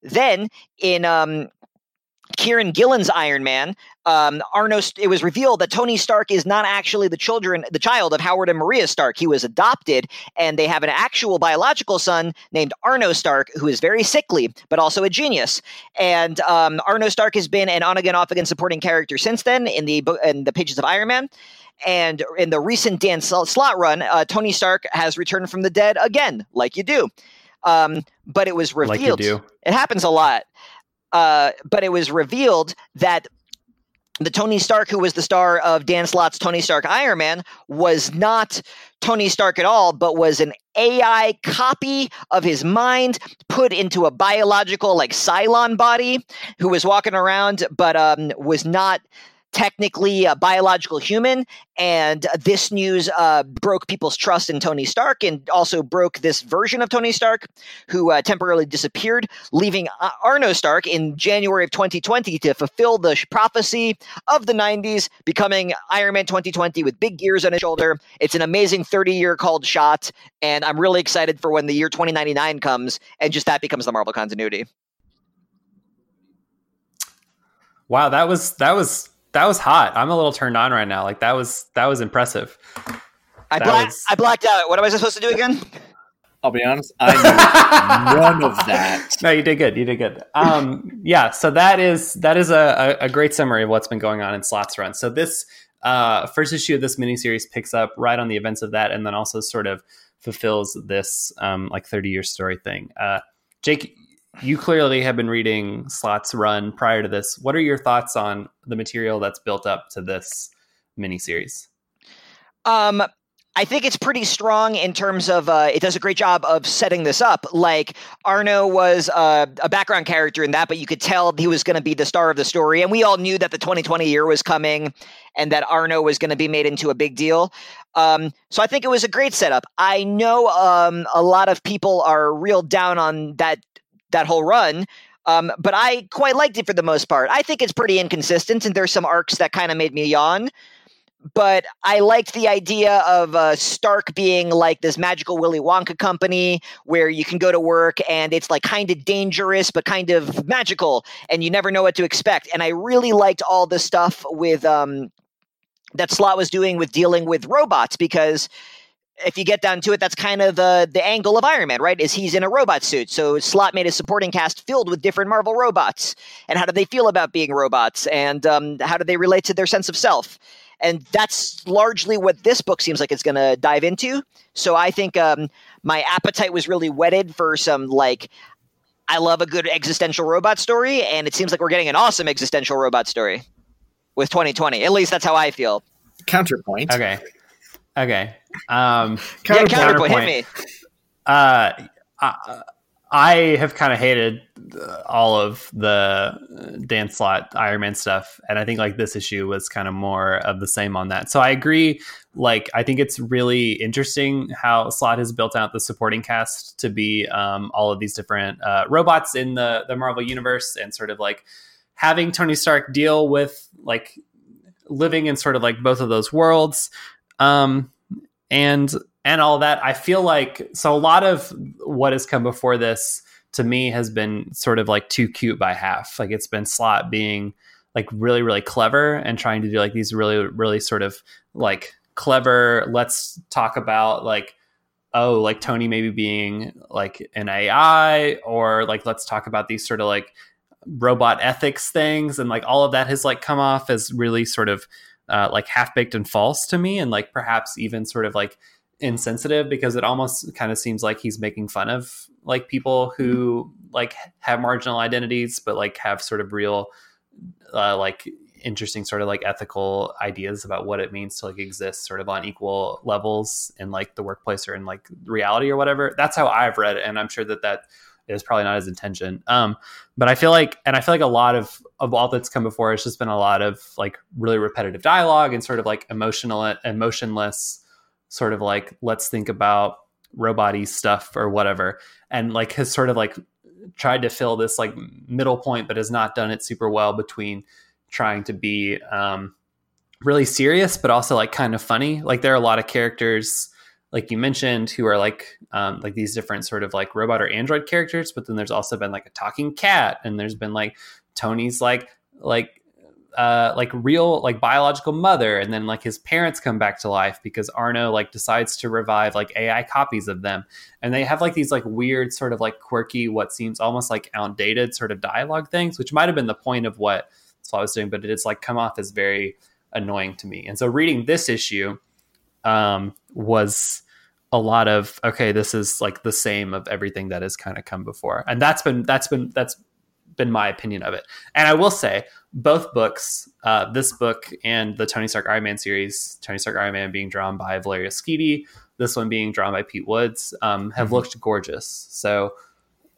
Then in um, Kieron Gillen's Iron Man, um, Arno, it was revealed that Tony Stark is not actually the children, the child of Howard and Maria Stark. He was adopted, and they have an actual biological son named Arno Stark, who is very sickly but also a genius. And um, Arno Stark has been an on-again, off-again supporting character since then in the in the pages of Iron Man. And in the recent Dan Slott run, uh, Tony Stark has returned from the dead again, like you do. Um, but it was revealed. Like it happens a lot. Uh, but it was revealed that the Tony Stark who was the star of Dan Slott's Tony Stark Iron Man was not Tony Stark at all, but was an AI copy of his mind put into a biological, like Cylon body, who was walking around, but um, was not technically a biological human. And this news uh, broke people's trust in Tony Stark and also broke this version of Tony Stark, who uh, temporarily disappeared, leaving uh, Arno Stark in January of 2020 to fulfill the prophecy of the 90s, becoming Iron Man 2020 with big gears on his shoulder. It's an amazing 30 year called shot. And I'm really excited for when the year 2099 comes and just that becomes the Marvel continuity. Wow, that was that was that was hot. I'm a little turned on right now. Like that was that was impressive. I blacked was... I blacked out. What am I supposed to do again? I'll be honest, I knew none of that. No, you did good. You did good. Um, yeah, so that is that is a, a, great summary of what's been going on in Slott's Run. So this uh, first issue of this miniseries picks up right on the events of that, and then also sort of fulfills this um, like 30 year story thing. Uh, Jake, you clearly have been reading Slott's Run prior to this. What are your thoughts on the material that's built up to this miniseries? Um, I think it's pretty strong in terms of uh, it does a great job of setting this up. Like Arno was uh, a background character in that, but you could tell he was going to be the star of the story, and we all knew that the 2020 year was coming, and that Arno was going to be made into a big deal. Um, so I think it was a great setup. I know um, a lot of people are real down on that that whole run. Um, but I quite liked it for the most part. I think it's pretty inconsistent, and there's some arcs that kind of made me yawn. but I liked the idea of uh, Stark being like this magical Willy Wonka company where you can go to work and it's like kind of dangerous but kind of magical, and you never know what to expect. And I really liked all the stuff with um, that Slott was doing with dealing with robots because if you get down to it, that's kind of the the angle of Iron Man, right? Is he's in a robot suit. So Slott made a supporting cast filled with different Marvel robots, and how do they feel about being robots, and um, how do they relate to their sense of self? And that's largely what this book seems like it's going to dive into. So I think um, my appetite was really whetted for some like. I love a good existential robot story, and it seems like we're getting an awesome existential robot story with 2020. At least that's how I feel. Counterpoint. Okay. Okay. Um, Yeah, Counterpoint. counterpoint, hit me. uh, I, I have kind of hated all of the Dan Slott Iron Man stuff, and I think like this issue was kind of more of the same on that. So I agree. Like I think it's really interesting how Slott has built out the supporting cast to be um, all of these different uh, robots in the the Marvel universe, and sort of like having Tony Stark deal with like living in sort of like both of those worlds. Um, and and all that. I feel like so a lot of what has come before this to me has been sort of like too cute by half. Like it's been Slott being like really really clever and trying to do like these really really sort of like clever. Let's talk about like oh like Tony maybe being like an AI or like let's talk about these sort of like robot ethics things and like all of that has like come off as really sort of uh, like half baked and false to me and like perhaps even sort of like insensitive because it almost kind of seems like he's making fun of like people who like have marginal identities but like have sort of real uh, like interesting sort of like ethical ideas about what it means to like exist sort of on equal levels in like the workplace or in like reality or whatever. That's how i've read it and i'm sure that that is probably not his intention. Um but i feel like and i feel like a lot of of all that's come before it's just been a lot of like really repetitive dialogue and sort of like emotional emotionless sort of like let's think about robot stuff or whatever. And like has sort of like tried to fill this like middle point but has not done it super well between trying to be um really serious but also like kind of funny. Like there are a lot of characters like you mentioned who are like um like these different sort of like robot or android characters but then there's also been like a talking cat and there's been like tony's like like uh, like real like biological mother and then like his parents come back to life because arno like decides to revive like ai copies of them. And they have like these like weird sort of like quirky what seems almost like outdated sort of dialogue things which might have been the point of what Slott was doing but it has like come off as very annoying to me. And so reading this issue um was a lot of okay this is like the same of everything that has kind of come before and that's been that's been that's been my opinion of it and i will say both books, uh, this book and the Tony Stark Iron Man series, Tony Stark Iron Man being drawn by Valerio Schiti, this one being drawn by Pete Woods, um, have Mhm. looked gorgeous. So,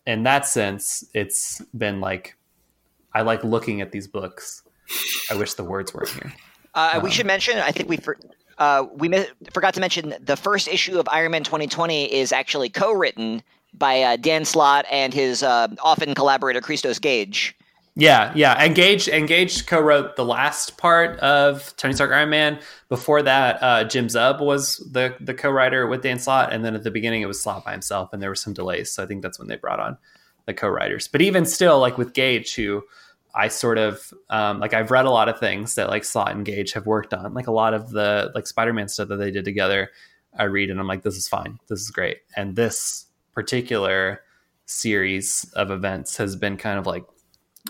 in that sense, it's been like I like looking at these books. I wish the words weren't here. Uh, we Um, should mention. I think we for, uh, we mi- forgot to mention the first issue of Iron Man 2020 is actually co-written by uh, Dan Slott and his uh, often collaborator Christos Gage. Yeah, yeah. Engage Engage co-wrote the last part of Tony Stark Iron Man. Before that, uh, Jim Zub was the the co-writer with Dan Slott, and then at the beginning it was Slott by himself, and there were some delays. So I think that's when they brought on the co-writers. But even still, like with Gage, who I sort of um, like, I've read a lot of things that like Slott and Gage have worked on, like a lot of the like Spider-Man stuff that they did together. I read and I'm like, this is fine, this is great, and this particular series of events has been kind of like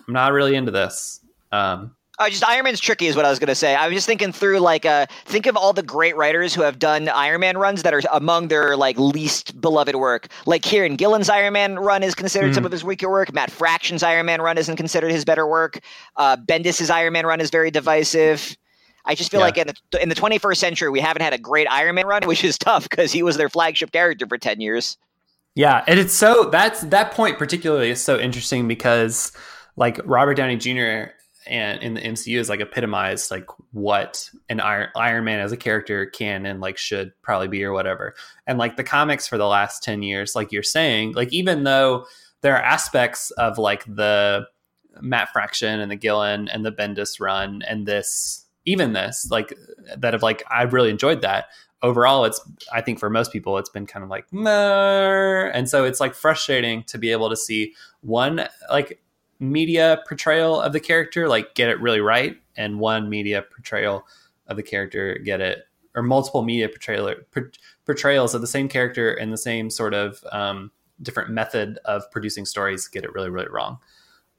I'm not really into this. Um, Oh, just Iron Man's tricky is what I was going to say. I was just thinking through like uh think of all the great writers who have done Iron Man runs that are among their like least beloved work. Like Kieron Gillen's Iron Man run is considered Mm. some of his weaker work. Matt Fraction's Iron Man run isn't considered his better work. Uh, Bendis's Iron Man run is very divisive. I just feel Yeah. like in the in the 21st century we haven't had a great Iron Man run, which is tough because he was their flagship character for 10 years. yeah, and it's so that's that point particularly is so interesting because like Robert Downey Jr. and in the MCU is like epitomized like what an Iron, Iron Man as a character can and like should probably be or whatever. And like the comics for the last 10 years, like you're saying, like even though there are aspects of like the Matt Fraction and the Gillen and the Bendis run and this even this like that have like I've really enjoyed that. Overall, it's I think for most people it's been kind of like Meh. and so it's like frustrating to be able to see one like media portrayal of the character like get it really right and one media portrayal of the character get it or multiple media portrayal, portrayals of the same character and the same sort of um, different method of producing stories get it really really wrong.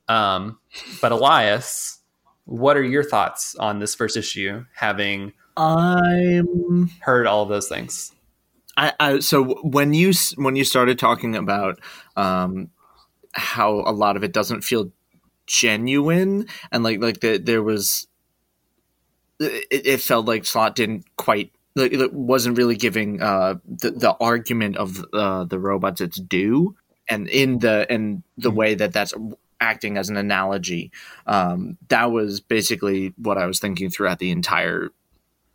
Um, but elias what are your thoughts on this first issue having I'm heard all of those things? I, I so when you when you started talking about um, how a lot of it doesn't feel genuine. And like like the, there was it, it felt like slott didn't quite like it wasn't really giving uh the, the argument of uh, the robots its due. And in the in the mm-hmm. way that that's acting as an analogy um that was basically what i was thinking throughout the entire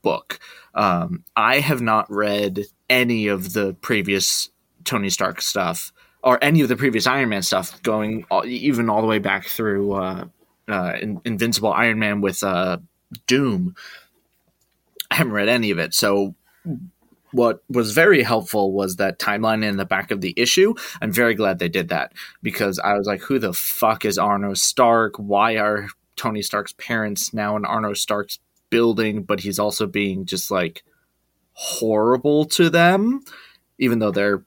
book. Um i have not read any of the previous tony stark stuff or any of the previous Iron Man stuff, going all, even all the way back through uh, uh, Invincible Iron Man with uh, Doom. I haven't read any of it, so what was very helpful was that timeline in the back of the issue. I'm very glad they did that because I was like, who the fuck is Arno Stark? Why are Tony Stark's parents now in Arno Stark's building, but he's also being just like horrible to them, even though they're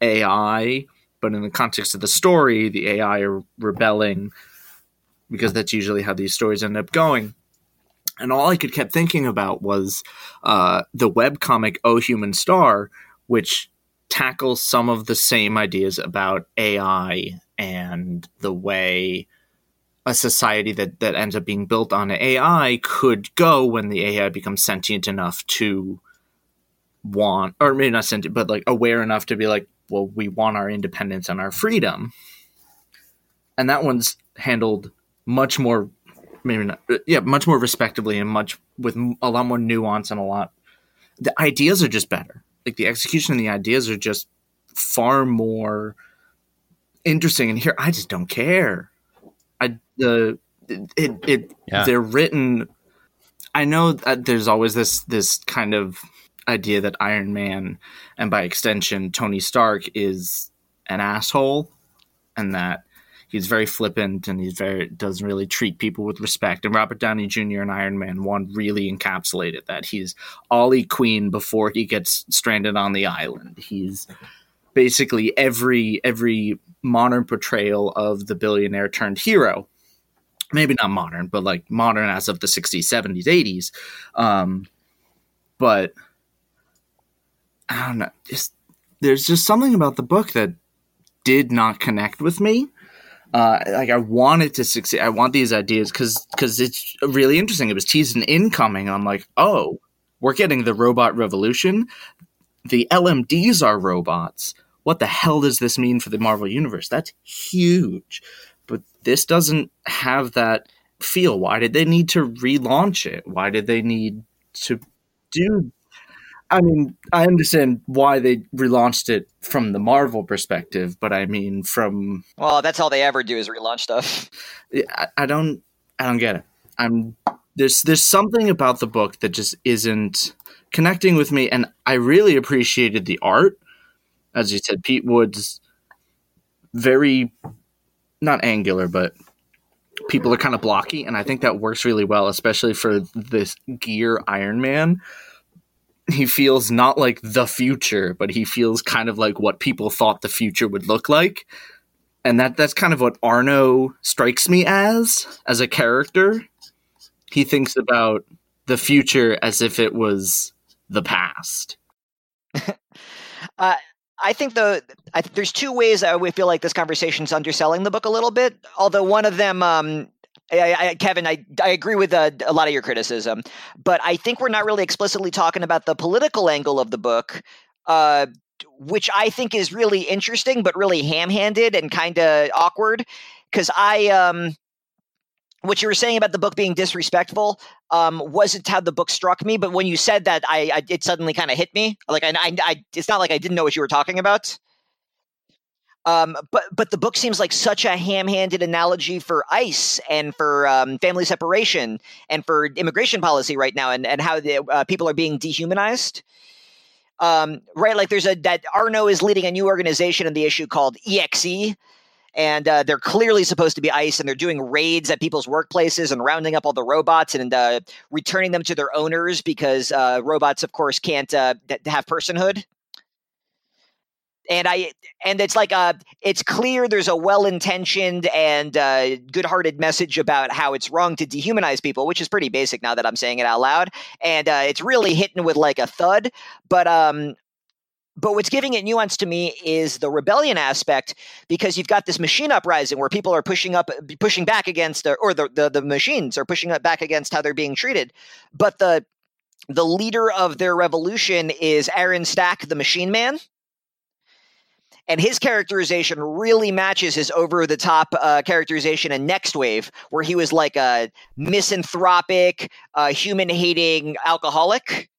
AI but in the context of the story, the AI are rebelling because that's usually how these stories end up going. And all I could kept thinking about was uh, the webcomic Oh Human Star, which tackles some of the same ideas about AI and the way a society that, that ends up being built on AI could go when the AI becomes sentient enough to want, or maybe not sentient, but like aware enough to be like, well, we want our independence and our freedom. And that one's handled much more, maybe not, uh, yeah, much more respectably and much with a lot more nuance and a lot. The ideas are just better. Like the execution and the ideas are just far more interesting. And here, I just don't care. I the it it, it yeah. they're written. I know that there's always this this kind of idea that Iron Man and by extension Tony Stark is an asshole and that he's very flippant and he's very doesn't really treat people with respect. And Robert Downey Jr. and Iron Man 1 really encapsulated that. He's Ollie Queen before he gets stranded on the island. He's basically every every modern portrayal of the billionaire turned hero. Maybe not modern but like modern as of the 60s 70s 80s um, but I don't know. Just there's just something about the book that did not connect with me. Uh, like I wanted to succeed. I want these ideas because because it's really interesting. It was teased in incoming. I'm like, oh, we're getting the robot revolution. The LMDs are robots. What the hell does this mean for the Marvel universe? That's huge. But this doesn't have that feel. Why did they need to relaunch it? Why did they need to do I mean, I understand why they relaunched it from the Marvel perspective, but I mean, from well, that's all they ever do is relaunch stuff. I, I don't, I don't get it. I'm there's there's something about the book that just isn't connecting with me, and I really appreciated the art. As you said, Pete Wood's very not angular, but people are kind of blocky, and I think that works really well, especially for this gear Iron Man he feels not like the future, but he feels kind of like what people thought the future would look like. And that that's kind of what Arno strikes me as as a character. He thinks about the future as if it was the past. uh, I think the I, there's two ways I feel like this conversation is underselling the book a little bit. Although one of them um, I, I, Kevin, I, I agree with uh, a lot of your criticism, but I think we're not really explicitly talking about the political angle of the book, uh, which I think is really interesting, but really ham-handed and kind of awkward. Because I, um, what you were saying about the book being disrespectful um, wasn't how the book struck me, but when you said that, I, I it suddenly kind of hit me. Like I, I, it's not like I didn't know what you were talking about. Um, but but the book seems like such a ham-handed analogy for ICE and for um, family separation and for immigration policy right now, and and how the, uh, people are being dehumanized. Um, right, like there's a that Arno is leading a new organization in the issue called EXE, and uh, they're clearly supposed to be ICE, and they're doing raids at people's workplaces and rounding up all the robots and uh, returning them to their owners because uh, robots, of course, can't uh, have personhood and I and it's like uh it's clear there's a well-intentioned and uh, good-hearted message about how it's wrong to dehumanize people, which is pretty basic now that I'm saying it out loud, and uh, it's really hitting with like a thud. But um, but what's giving it nuance to me is the rebellion aspect because you've got this machine uprising where people are pushing up pushing back against or the, the the machines are pushing up back against how they're being treated but the the leader of their revolution is Aaron Stack the machine man and his characterization really matches his over the top uh, characterization in Nextwave, where he was like a misanthropic, uh, human hating alcoholic.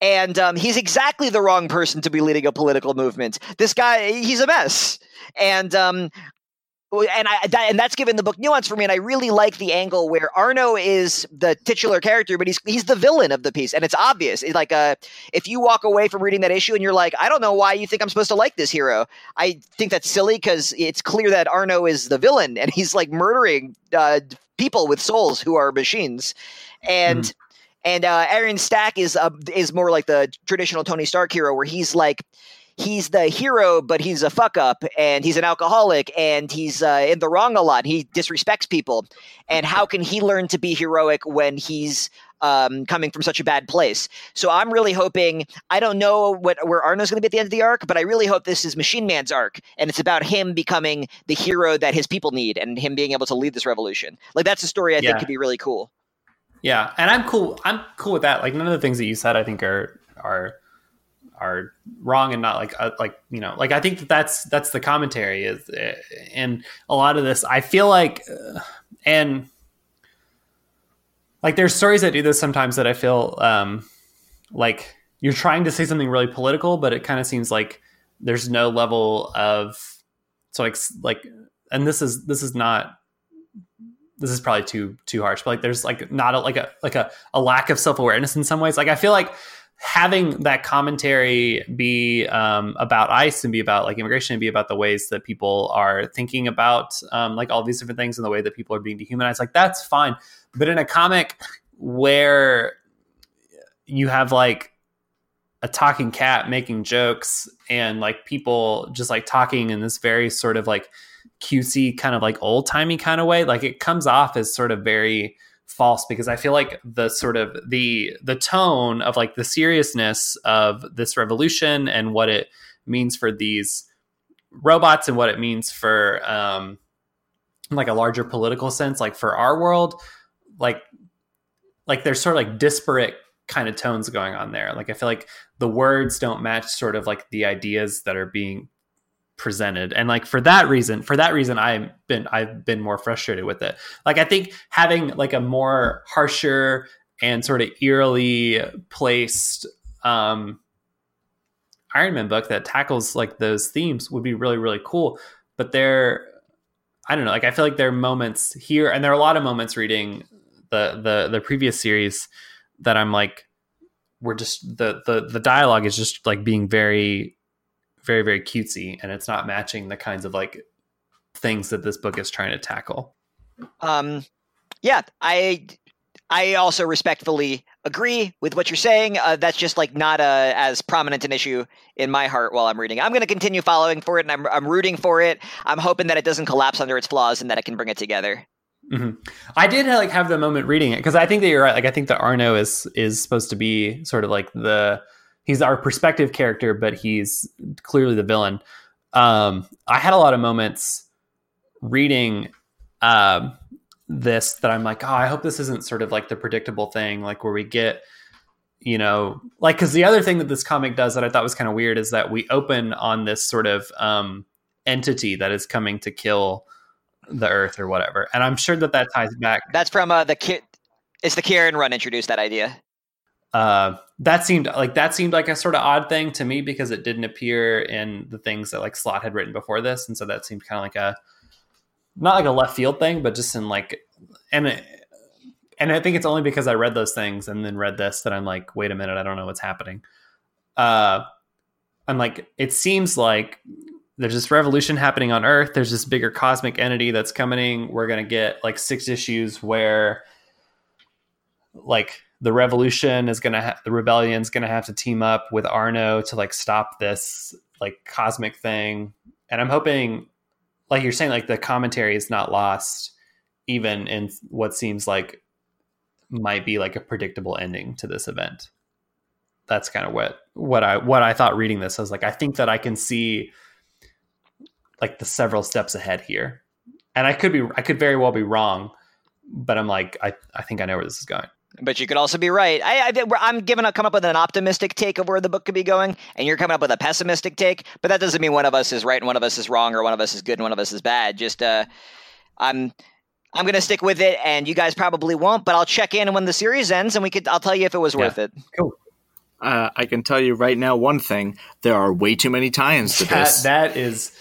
And um, he's exactly the wrong person to be leading a political movement. This guy, he's a mess. And um, and I that, and that's given the book nuance for me. And I really like the angle where Arno is the titular character, but he's he's the villain of the piece, and it's obvious. It's like uh, if you walk away from reading that issue and you're like, I don't know why you think I'm supposed to like this hero. I think that's silly because it's clear that Arno is the villain, and he's like murdering uh, people with souls who are machines, and. Mm. And uh, Aaron Stack is uh, is more like the traditional Tony Stark hero, where he's like he's the hero, but he's a fuck up and he's an alcoholic and he's uh, in the wrong a lot. He disrespects people. And how can he learn to be heroic when he's um, coming from such a bad place? So I'm really hoping. I don't know what where Arno's going to be at the end of the arc, but I really hope this is Machine Man's arc, and it's about him becoming the hero that his people need, and him being able to lead this revolution. Like that's a story I yeah. think could be really cool. Yeah, and I'm cool. I'm cool with that. Like none of the things that you said, I think are are are wrong and not like uh, like you know like I think that that's that's the commentary is uh, and a lot of this I feel like uh, and like there's stories that do this sometimes that I feel um like you're trying to say something really political but it kind of seems like there's no level of so like like and this is this is not this is probably too too harsh but like there's like not a, like a like a, a lack of self-awareness in some ways. Like i feel like having that commentary be um, about ICE and be about like immigration and be about the ways that people are thinking about um, like all these different things and the way that people are being dehumanized, like that's fine. But in a comic where you have like a talking cat making jokes and like people just like talking in this very sort of like cutesy kind of like old timey kind of way, like it comes off as sort of very false because I feel like the sort of the the tone of like the seriousness of this revolution and what it means for these robots and what it means for um like a larger political sense like for our world like like there's sort of like disparate kind of tones going on there. Like i feel like the words don't match sort of like the ideas that are being presented. And like for that reason for that reason i've been i've been more frustrated with it. Like i think having like a more harsher and sort of eerily placed um iron man book that tackles like those themes would be really really cool. But there i don't know like i feel like there are moments here and there are a lot of moments reading the the the previous series that i'm like we're just the the the dialogue is just like being very very very cutesy and it's not matching the kinds of like things that this book is trying to tackle. Um yeah i i also respectfully agree with what you're saying. Uh, that's just like not a as prominent an issue in my heart while i'm reading. I'm going to continue following for it and I'm, I'm rooting for it. I'm hoping that it doesn't collapse under its flaws and that it can bring it together. Mm-hmm. I did like have the moment reading it because I think that you're right. Like I think that Arno is is supposed to be sort of like the he's our perspective character, but he's clearly the villain. Um, I had a lot of moments reading um, this that I'm like, oh, I hope this isn't sort of like the predictable thing, like where we get, you know, like because the other thing that this comic does that I thought was kind of weird is that we open on this sort of um, entity that is coming to kill the Earth or whatever, and I'm sure that that ties back. That's from uh, the kid. It's the Karen run introduced that idea. Uh, that seemed like that seemed like a sort of odd thing to me because it didn't appear in the things that like Slott had written before this, and so that seemed kind of like a not like a left field thing, but just in like and it, and I think it's only because I read those things and then read this that I'm like, wait a minute, I don't know what's happening. Uh, I'm like, it seems like there's this revolution happening on Earth. There's this bigger cosmic entity that's coming. We're gonna get like six issues where like the revolution is gonna ha- the rebellion's gonna have to team up with Arno to like stop this like cosmic thing. And I'm hoping, like you're saying, like the commentary is not lost, even in what seems like might be like a predictable ending to this event. That's kind of what what I what I thought reading this. I was like, I think that I can see like the several steps ahead here, and I could be I could very well be wrong, but I'm like I I think I know where this is going. But you could also be right. I, I, am giving a come up with an optimistic take of where the book could be going, and you're coming up with a pessimistic take. But that doesn't mean one of us is right and one of us is wrong, or one of us is good and one of us is bad. Just uh, I'm I'm gonna stick with it, and you guys probably won't. But I'll check in when the series ends, and we could I'll tell you if it was yeah. worth it. Cool. Uh, I can tell you right now one thing: there are way too many tie-ins to that, this. That is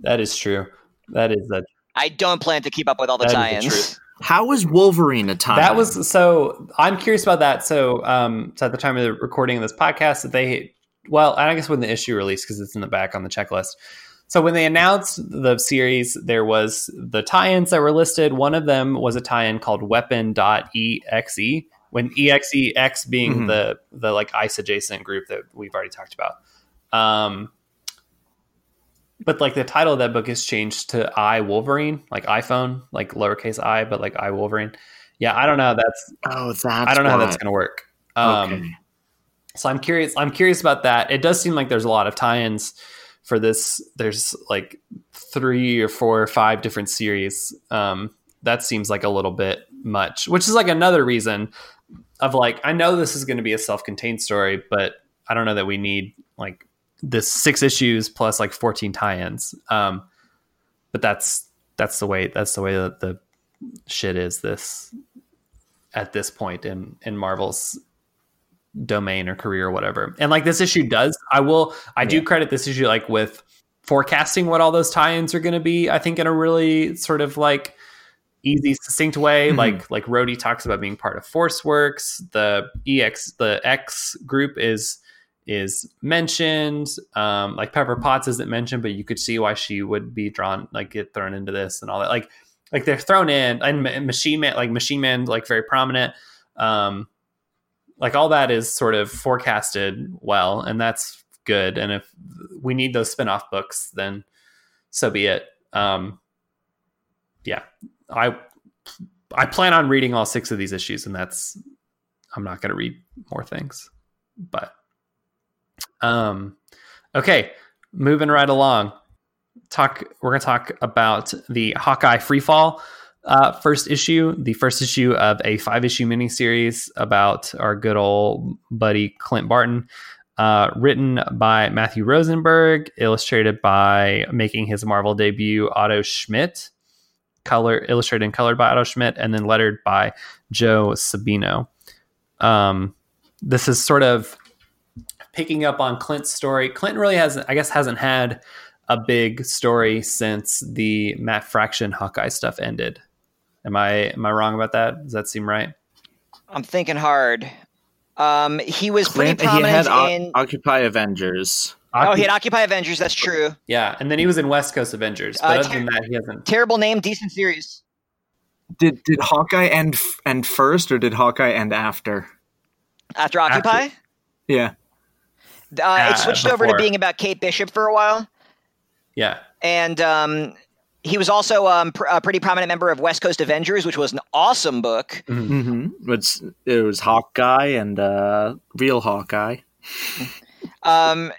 that is true. That is that. I don't plan to keep up with all the tie-ins. How is Wolverine a tie? That was so. I'm curious about that. So, um, so at the time of the recording of this podcast, they well, I guess when the issue released because it's in the back on the checklist. So when they announced the series, there was the tie-ins that were listed. One of them was a tie-in called Weapon.exe. When EXEX being mm-hmm. the the like ICE adjacent group that we've already talked about. Um, but like the title of that book is changed to I Wolverine, like iPhone, like lowercase i, but like I Wolverine. Yeah, I don't know. That's oh, that's I don't know how that's going to work. Um, okay. So I'm curious. I'm curious about that. It does seem like there's a lot of tie-ins for this. There's like three or four or five different series. Um, that seems like a little bit much, which is like another reason of like I know this is going to be a self-contained story, but I don't know that we need like this six issues plus like 14 tie-ins. Um, but that's that's the way that's the way that the shit is this at this point in in Marvel's domain or career or whatever. And like this issue does, I will I yeah. do credit this issue like with forecasting what all those tie-ins are going to be. I think in a really sort of like easy succinct way mm-hmm. like like Rhodey talks about being part of Force Works, the EX the X group is is mentioned. Um, like Pepper Potts isn't mentioned, but you could see why she would be drawn, like get thrown into this and all that. Like, like they're thrown in, and Machine Man, like Machine Man, like very prominent. Um, like all that is sort of forecasted well, and that's good. And if we need those spin-off books, then so be it. Um, yeah, I I plan on reading all six of these issues, and that's I'm not going to read more things, but um, okay, moving right along. Talk. We're going to talk about the Hawkeye Freefall uh, first issue, the first issue of a five issue miniseries about our good old buddy Clint Barton. Uh, written by Matthew Rosenberg, illustrated by making his Marvel debut Otto Schmidt, color illustrated and colored by Otto Schmidt, and then lettered by Joe Sabino. Um, this is sort of picking up on Clint's story, Clinton really hasn't, I guess, hasn't had a big story since the Matt Fraction Hawkeye stuff ended. Am I am I wrong about that? Does that seem right? I'm thinking hard. Um, he was Clint, pretty prominent he had in Occupy Avengers. oh, he had Occupy Avengers. That's true. Yeah, and then he was in West Coast Avengers. But uh, other ter- than that, he hasn't. Terrible name, decent series. Did did Hawkeye end end first, or did Hawkeye end after? After Occupy. After. Yeah. Uh, uh, it switched before. over to being about Kate Bishop for a while. Yeah, and um, he was also um, pr- a pretty prominent member of West Coast Avengers, which was an awesome book. Mm-hmm. mm-hmm. It's, it was Hawkeye and uh, real Hawkeye. um,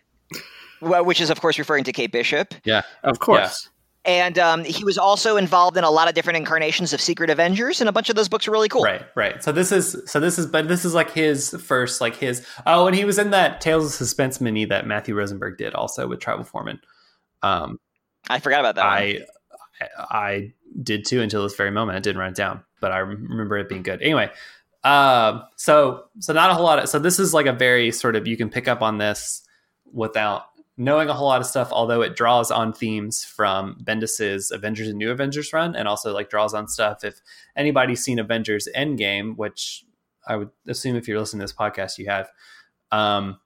which is of course referring to Kate Bishop. Yeah, of course and um, he was also involved in a lot of different incarnations of Secret Avengers, and a bunch of those books are really cool. Right, right. So this is so this is but this is like his first like his oh, and he was in that Tales of Suspense mini that Matthew Rosenberg did also with Travel Foreman. Um, I forgot about that. I one. I did too until this very moment. I didn't write it down, but I remember it being good. Anyway, Um, so so not a whole lot of so this is like a very sort of you can pick up on this without knowing a whole lot of stuff, although it draws on themes from Bendis's Avengers and New Avengers run, and also like draws on stuff. If anybody's seen Avengers Endgame, which I would assume if you're listening to this podcast, you have, um,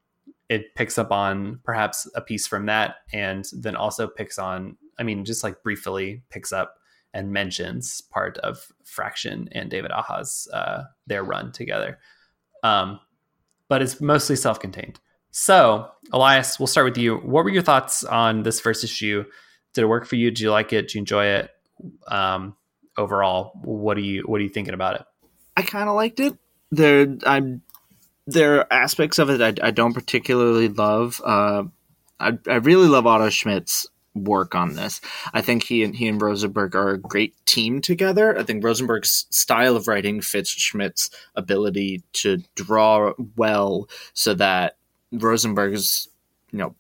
it picks up on perhaps a piece from that, and then also picks on, I mean, just like briefly picks up and mentions part of Fraction and David Aja's uh, their run together. Um, but it's mostly self-contained. So, Elias, we'll start with you. What were your thoughts on this first issue? Did it work for you? Do you like it? Do you enjoy it? Um, overall, what are you what are you thinking about it? I kind of liked it. There, I'm there are aspects of it I, I don't particularly love. Uh, I, I really love Otto Schmidt's work on this. I think he and he and Rosenberg are a great team together. I think Rosenberg's style of writing fits Schmidt's ability to draw well, so that Rosenberg's you know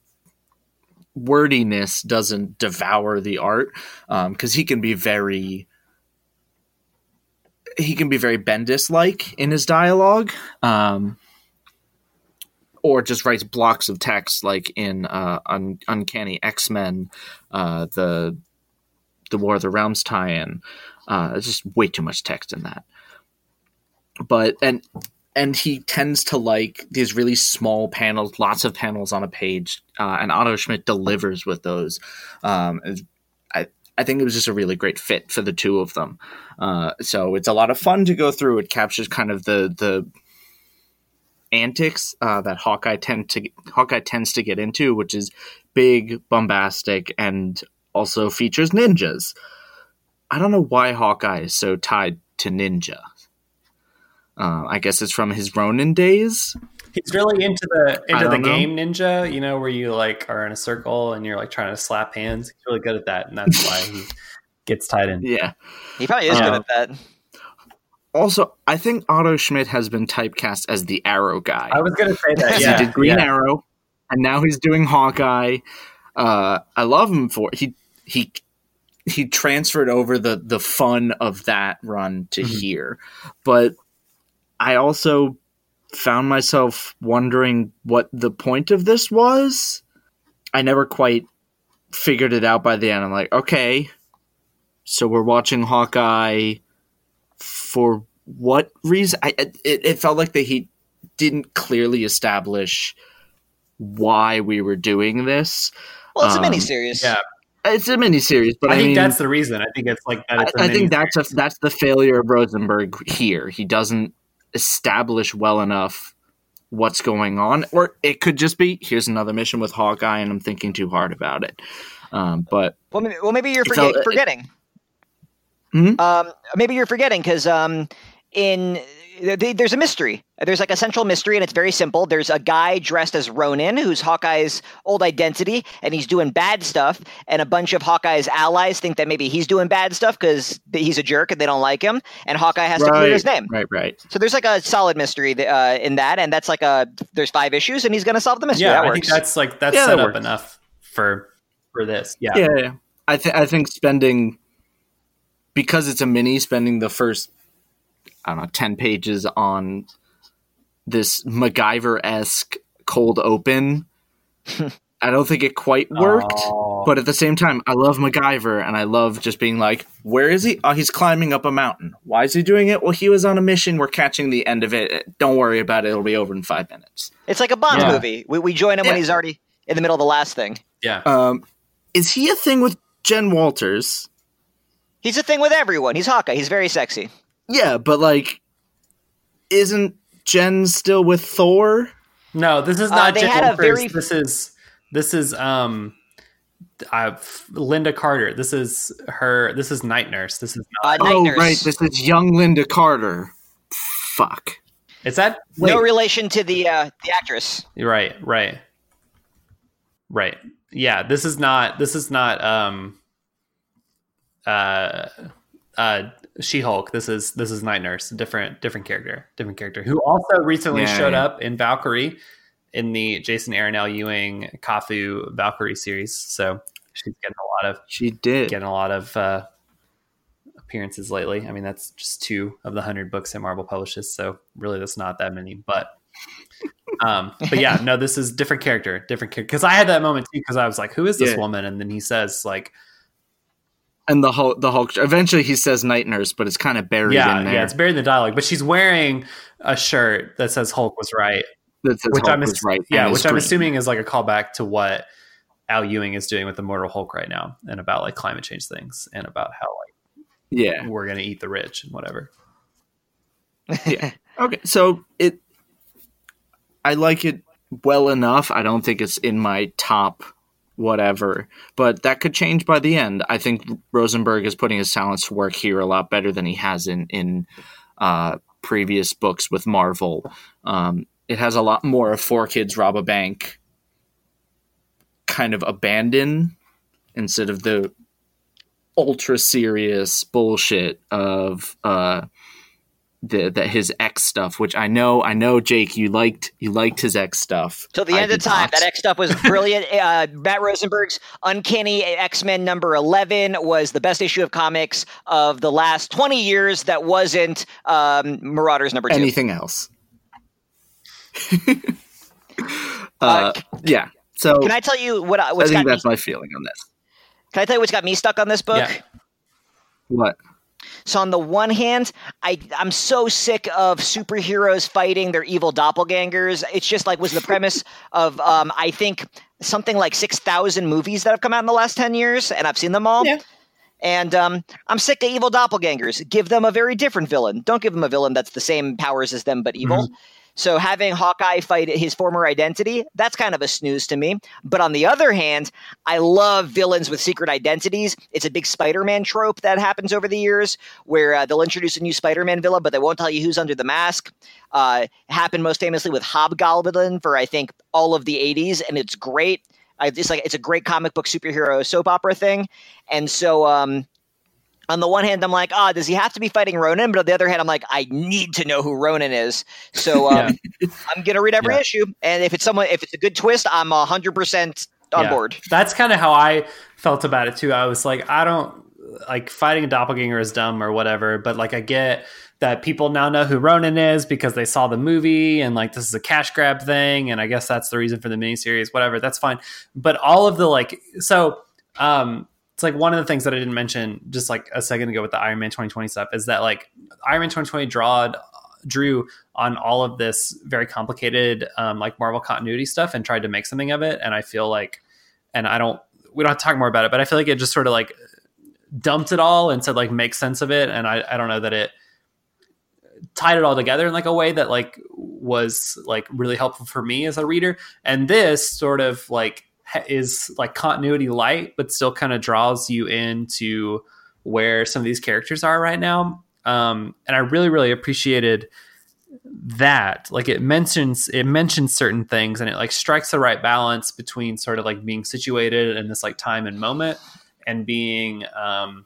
wordiness doesn't devour the art because um, he can be very he can be very Bendis like in his dialogue. Um, or just writes blocks of text like in uh, Un- Uncanny X Men, uh, the the War of the Realms tie-in. Uh, it's just way too much text in that. But and and he tends to like these really small panels, lots of panels on a page, uh, and Otto Schmidt delivers with those. Um, I I think it was just a really great fit for the two of them. Uh, so it's a lot of fun to go through. It captures kind of the the antics uh, that Hawkeye tend to Hawkeye tends to get into, which is big, bombastic, and also features ninjas. I don't know why Hawkeye is so tied to ninja. Uh, I guess it's from his Ronin days. He's really into the into the know. game ninja, you know, where you like are in a circle and you're like trying to slap hands. He's really good at that, and that's why he gets tied in. Yeah, he probably is good at that also, I think Otto Schmidt has been typecast as the Arrow guy. I was going to say that. Yeah, he did Green yeah. Arrow, and now he's doing Hawkeye. Uh, I love him for he he he transferred over the the fun of that run to mm-hmm. here, but I also found myself wondering what the point of this was. I never quite figured it out by the end. I'm like, okay, so we're watching Hawkeye for what reason? I, it, it felt like that he didn't clearly establish why we were doing this. Well, it's um, a miniseries. Yeah. It's a miniseries, but I, I think mean, that's the reason. I think it's like that. I, I think that's a, that's the failure of Rosenberg here. He doesn't establish well enough what's going on, or it could just be here's another mission with Hawkeye, and I'm thinking too hard about it. Um, but well, maybe, well, maybe you're forget, felt, forgetting. Mm-hmm. Um, maybe you're forgetting because um, in there's a mystery. There's like a central mystery, and it's very simple. There's a guy dressed as Ronin, who's Hawkeye's old identity, and he's doing bad stuff. And a bunch of Hawkeye's allies think that maybe he's doing bad stuff because he's a jerk and they don't like him. And Hawkeye has right, to clear his name. Right, right. So there's like a solid mystery uh, in that, and that's like a there's five issues, and he's going to solve the mystery. Yeah, that I think that's like that's yeah, set that up enough for for this. Yeah, yeah. yeah. I think I think spending because it's a mini, spending the first I don't know ten pages on this MacGyver esque cold open. I don't think it quite worked, oh. but at the same time, I love MacGyver and I love just being like, where is he? Oh, he's climbing up a mountain. Why is he doing it? Well, he was on a mission. We're catching the end of it. Don't worry about it. It'll be over in five minutes. It's like a Bond yeah. movie. We, we join him yeah. when he's already in the middle of the last thing. Yeah. Um, is he a thing with Jen Walters? He's a thing with everyone. He's Hawkeye. He's very sexy. Yeah, but like, isn't Jen still with Thor? No, this is uh, not. Uh, they Jen had a very. This is this is um, uh, Linda Carter. This is her. This is Night Nurse. This is not. Uh, oh Nurse. right, this is young Linda Carter. Fuck. Is that wait. no relation to the uh, the actress? Right, right, right. Yeah, this is not. This is not. Um, uh, uh, She-Hulk. This is this is Night Nurse, different different character, different character who also recently yeah, showed yeah. up in Valkyrie in the Jason Aaron Al Ewing CAFU Valkyrie series. So she's getting a lot of she did getting a lot of uh, appearances lately. I mean, that's just two of the hundred books that Marvel publishes, so really that's not that many. But um, but yeah, no, this is different character, different character. Because I had that moment too, because I was like, "Who is this Yeah. woman?" And then he says like, And the Hulk, the Hulk. Eventually, he says night nurse, but it's kind of buried "Yeah, in there. yeah." It's buried in the dialogue, but she's wearing a shirt that says "Hulk was right," that says which Hulk I'm was right. yeah, which I'm green. assuming is like a callback to what Al Ewing is doing with the Immortal Hulk right now, and about like climate change things, and about how like Yeah. we're gonna eat the rich and whatever. Yeah. Okay, so it, I like it well enough. I don't think it's in my top whatever, but that could change by the end. I think Rosenberg is putting his talents to work here a lot better than he has in in uh, previous books with Marvel. Um, it has a lot more of four kids rob a bank, kind of abandon instead of the ultra serious bullshit of uh the, that his X stuff, which I know, I know, Jake, you liked, you liked his X stuff. Till the I end of time. not. That X stuff was brilliant. uh, Matt Rosenberg's Uncanny X Men number 11 was the best issue of comics of the last 20 years that wasn't um, Marauders number two. Anything else? uh, yeah. So Can I tell you what I- I think got me, that's my feeling on this. Can I tell you what's got me stuck on this book? Yeah. What? So on the one hand, I I'm so sick of superheroes fighting their evil doppelgangers. It's just like was the premise of um, I think something like six thousand movies that have come out in the last ten years, and I've seen them all. Yeah. And um, I'm sick of evil doppelgangers. Give them a very different villain. Don't give them a villain that's the same powers as them but evil. So having Hawkeye fight his former identity, that's kind of a snooze to me. But on the other hand, I love villains with secret identities. It's a big Spider-Man trope that happens over the years, where uh, they'll introduce a new Spider-Man villain, but they won't tell you who's under the mask. Uh, happened most famously with Hobgoblin for I think all of the '80s, and it's great. I just like it's a great comic book superhero soap opera thing, and so um, on the one hand, I'm like, ah, does he have to be fighting Ronin? But on the other hand, I'm like, I need to know who Ronin is. So um, I'm gonna read every Yeah. issue, and if it's someone, if it's a good twist, I'm hundred percent on Yeah. board. That's kind of how I felt about it too. I was like, I don't like fighting a doppelganger is dumb or whatever, but like I get that people now know who Ronin is because they saw the movie and like this is a cash grab thing, and I guess that's the reason for the miniseries, whatever. That's fine. But all of the like, so um, it's like one of the things that I didn't mention just like a second ago with the Iron Man 2020 stuff is that like Iron Man 2020 drawed drew on all of this very complicated um, like Marvel continuity stuff and tried to make something of it. And I feel like, and I don't, we don't have to talk more about it, but I feel like it just sort of like dumped it all and said like make sense of it. And I, I don't know that it tied it all together in like a way that like was like really helpful for me as a reader. And this sort of like is like continuity light, but still kind of draws you into where some of these characters are right now. Um, and I really, really appreciated that like it mentions it mentions certain things and it like strikes the right balance between sort of like being situated in this like time and moment and being um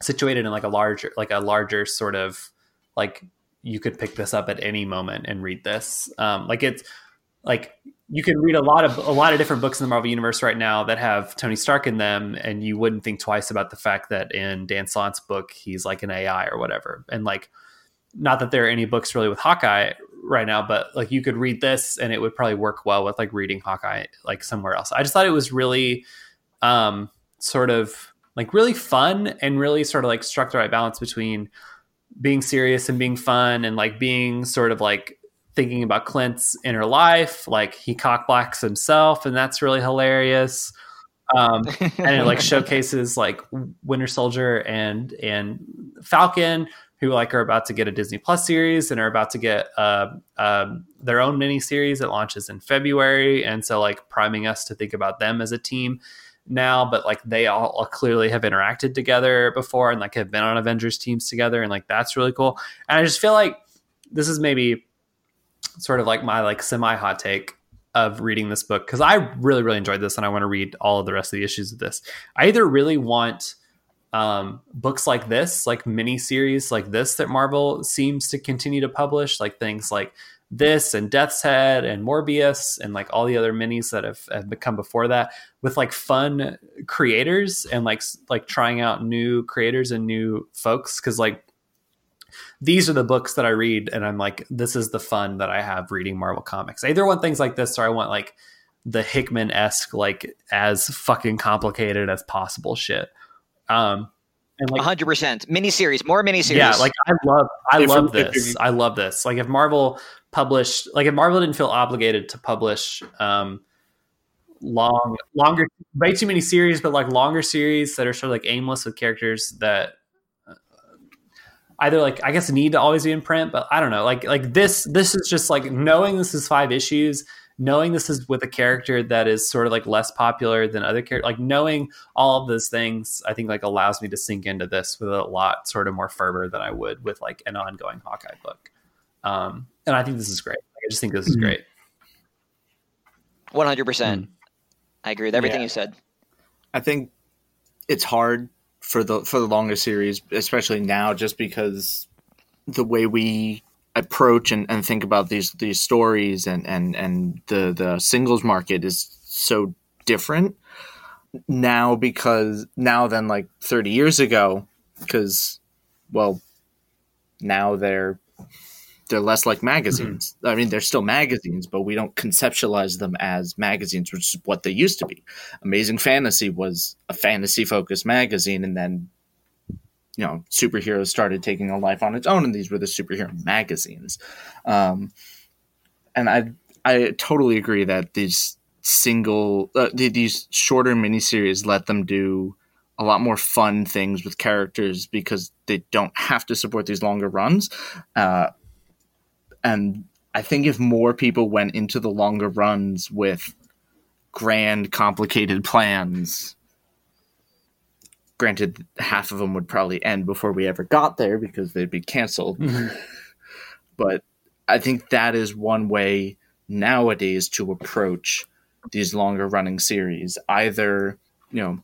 situated in like a larger like a larger sort of like you could pick this up at any moment and read this um like it's like you can read a lot of a lot of different books in the Marvel universe right now that have Tony Stark in them, and you wouldn't think twice about the fact that in Dan Slott's book he's like an AI or whatever. And like, not that there are any books really with Hawkeye right now, but like you could read this and it would probably work well with like reading Hawkeye like somewhere else. I just thought it was really um sort of like really fun and really sort of like struck the right balance between being serious and being fun and like being sort of like thinking about Clint's inner life. Like he cock blacks himself, and that's really hilarious. Um, and it like showcases like Winter Soldier and and Falcon, who like are about to get a Disney Plus series and are about to get uh, um, their own mini series that launches in February, and so like priming us to think about them as a team now. But like they all clearly have interacted together before and like have been on Avengers teams together, and like that's really cool. And I just feel like this is maybe sort of like my like semi hot take of reading this book because I really really enjoyed this and I want to read all of the rest of the issues of this. I either really want um, books like this, like mini series like this that Marvel seems to continue to publish, like things like this and Death's Head and Morbius and like all the other minis that have, have become before that with like fun creators and like like trying out new creators and new folks because like these are the books that I read and I'm like this is the fun that I have reading Marvel comics. I either want things like this or I want like the Hickman esque like as fucking complicated as possible shit. Um, and like 100% miniseries, more miniseries. Yeah, like I love, I if love this. I love this. Like if Marvel published, like if Marvel didn't feel obligated to publish um, long, longer, way too many series, but like longer series that are sort of like aimless with characters that either like I guess need to always be in print, but I don't know. Like like this, this is just like knowing this is five issues knowing this is with a character that is sort of like less popular than other characters, like knowing all of those things, I think like allows me to sink into this with a lot sort of more fervor than I would with like an ongoing Hawkeye book. Um, and I think this is great. I just think this is mm-hmm. great. One hundred percent. I agree with everything yeah. you said. I think it's hard for the for the longer series, especially now, just because the way we approach and, and think about these these stories and and and the the singles market is so different. Now because now than like 30 years ago because well now they're they're less like magazines. Mm-hmm. I mean, they're still magazines, but we don't conceptualize them as magazines, which is what they used to be. Amazing Fantasy was a fantasy focused magazine, and then you know superheroes started taking a life on its own and these were the superhero magazines um, and i i totally agree that these single uh, these shorter miniseries let them do a lot more fun things with characters because they don't have to support these longer runs uh, and i think if more people went into the longer runs with grand complicated plans Granted, half of them would probably end before we ever got there because they'd be canceled. Mm-hmm. but I think that is one way nowadays to approach these longer running series. Either, you know,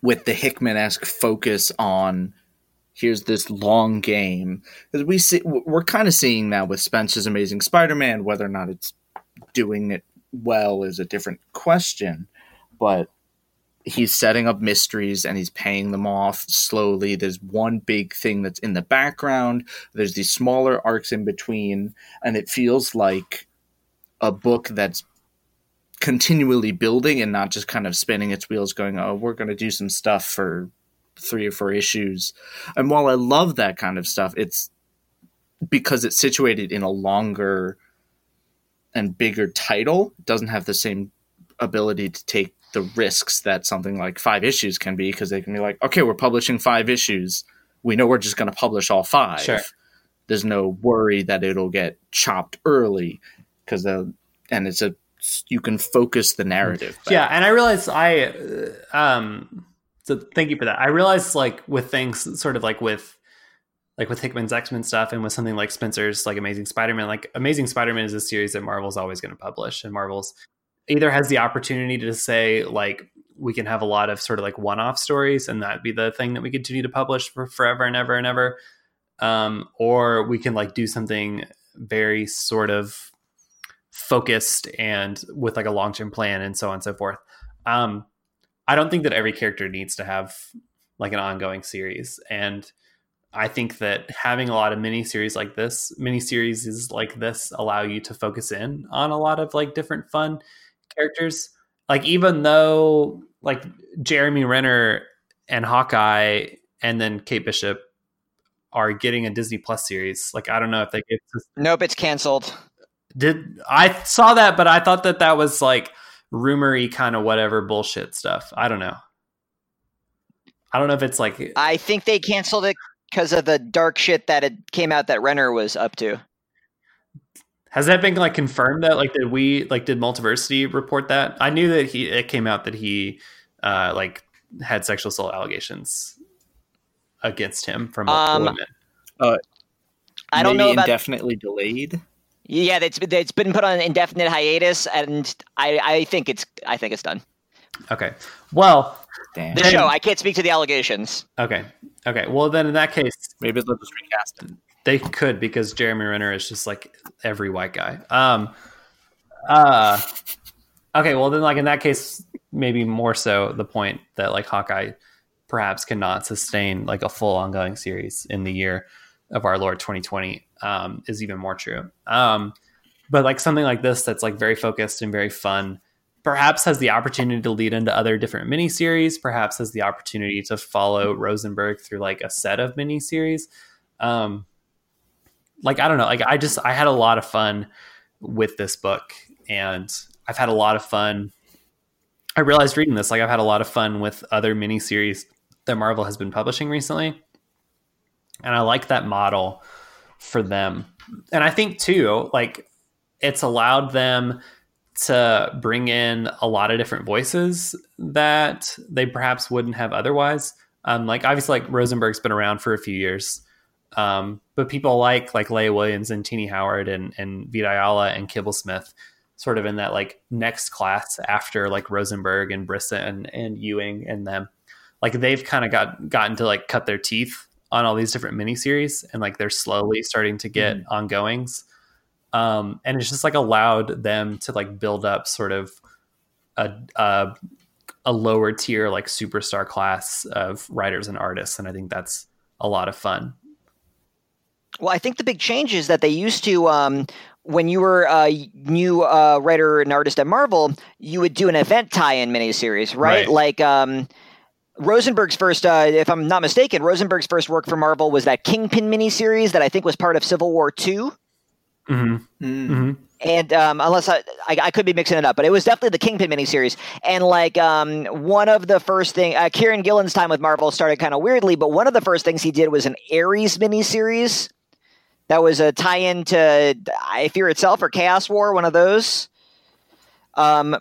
with the Hickman esque focus on here's this long game because we see we're kind of seeing that with Spencer's Amazing Spider-Man. Whether or not it's doing it well is a different question, but he's setting up mysteries and he's paying them off slowly. There's one big thing that's in the background. There's these smaller arcs in between, and it feels like a book that's continually building and not just kind of spinning its wheels going, "Oh, we're going to do some stuff for three or four issues." And while I love that kind of stuff, it's because it's situated in a longer and bigger title, it doesn't have the same ability to take the risks that something like five issues can be because they can be like, okay, we're publishing five issues. We know we're just going to publish all five. Sure. There's no worry that it'll get chopped early because and it's a you can focus the narrative. Yeah, and I realize I uh, um so thank you for that. I realize like with things sort of like with like with Hickman's X Men stuff and with something like Spencer's like Amazing Spider Man. Like Amazing Spider Man is a series that Marvel's always going to publish, and Marvel's either has the opportunity to say like we can have a lot of sort of like one-off stories and that be the thing that we continue to publish for forever and ever and ever um, or we can like do something very sort of focused and with like a long-term plan and so on and so forth um, i don't think that every character needs to have like an ongoing series and i think that having a lot of mini series like this mini series is like this allow you to focus in on a lot of like different fun characters. Like even though like Jeremy Renner and Hawkeye and then Kate Bishop are getting a Disney Plus series. Like I don't know if they get. Nope, it's canceled. Did I saw that? But I thought that that was like rumory kind of whatever bullshit stuff. I don't know. I don't know if it's like. I think they canceled it because of the dark shit that it came out that Renner was up to. Has that been like confirmed that like did we like did Multiversity report that? I knew that he it came out that he uh like had sexual assault allegations against him from multiple um, women. Uh, I don't know about indefinitely delayed. Yeah, it's it's been put on indefinite hiatus, and I I think it's I think it's done. Okay. Well, Damn. the show I can't speak to the allegations. Okay. Okay. Well, then in that case, maybe they'll just recast it they could because Jeremy Renner is just like every white guy. Um, uh, okay, well then, like in that case, maybe more so the point that like Hawkeye perhaps cannot sustain like a full ongoing series in the year of our Lord 2020 um, is even more true. Um, but like something like this that's like very focused and very fun perhaps has the opportunity to lead into other different miniseries perhaps has the opportunity to follow rosenberg through like a set of miniseries um like i don't know like i just i had a lot of fun with this book and i've had a lot of fun i realized reading this like i've had a lot of fun with other miniseries that marvel has been publishing recently and i like that model for them and i think too like it's allowed them to bring in a lot of different voices that they perhaps wouldn't have otherwise. Um, like obviously, like Rosenberg's been around for a few years, um, but people like like Leah Williams and Tini Howard and and Vita Ayala and Kibblesmith, sort of in that like next class after like Rosenberg and Brisson and, and Ewing and them, like they've kind of got gotten to like cut their teeth on all these different miniseries and like they're slowly starting to get mm-hmm. ongoings um, and it's just like allowed them to like build up sort of a, a, a lower tier like superstar class of writers and artists, and I think that's a lot of fun. Well, I think the big change is that they used to. Um, when you were a new uh, writer and artist at Marvel, you would do an event tie-in miniseries, right? right. Like um, Rosenberg's first, uh, if I'm not mistaken, Rosenberg's first work for Marvel was that Kingpin miniseries that I think was part of Civil War Two. Mm-hmm. Mm-hmm. And um, unless I, I, I, could be mixing it up, but it was definitely the Kingpin miniseries. And like um, one of the first thing, uh, Kieron Gillen's time with Marvel started kind of weirdly, but one of the first things he did was an Ares miniseries. That was a tie-in to I Fear Itself or Chaos War, one of those. Um,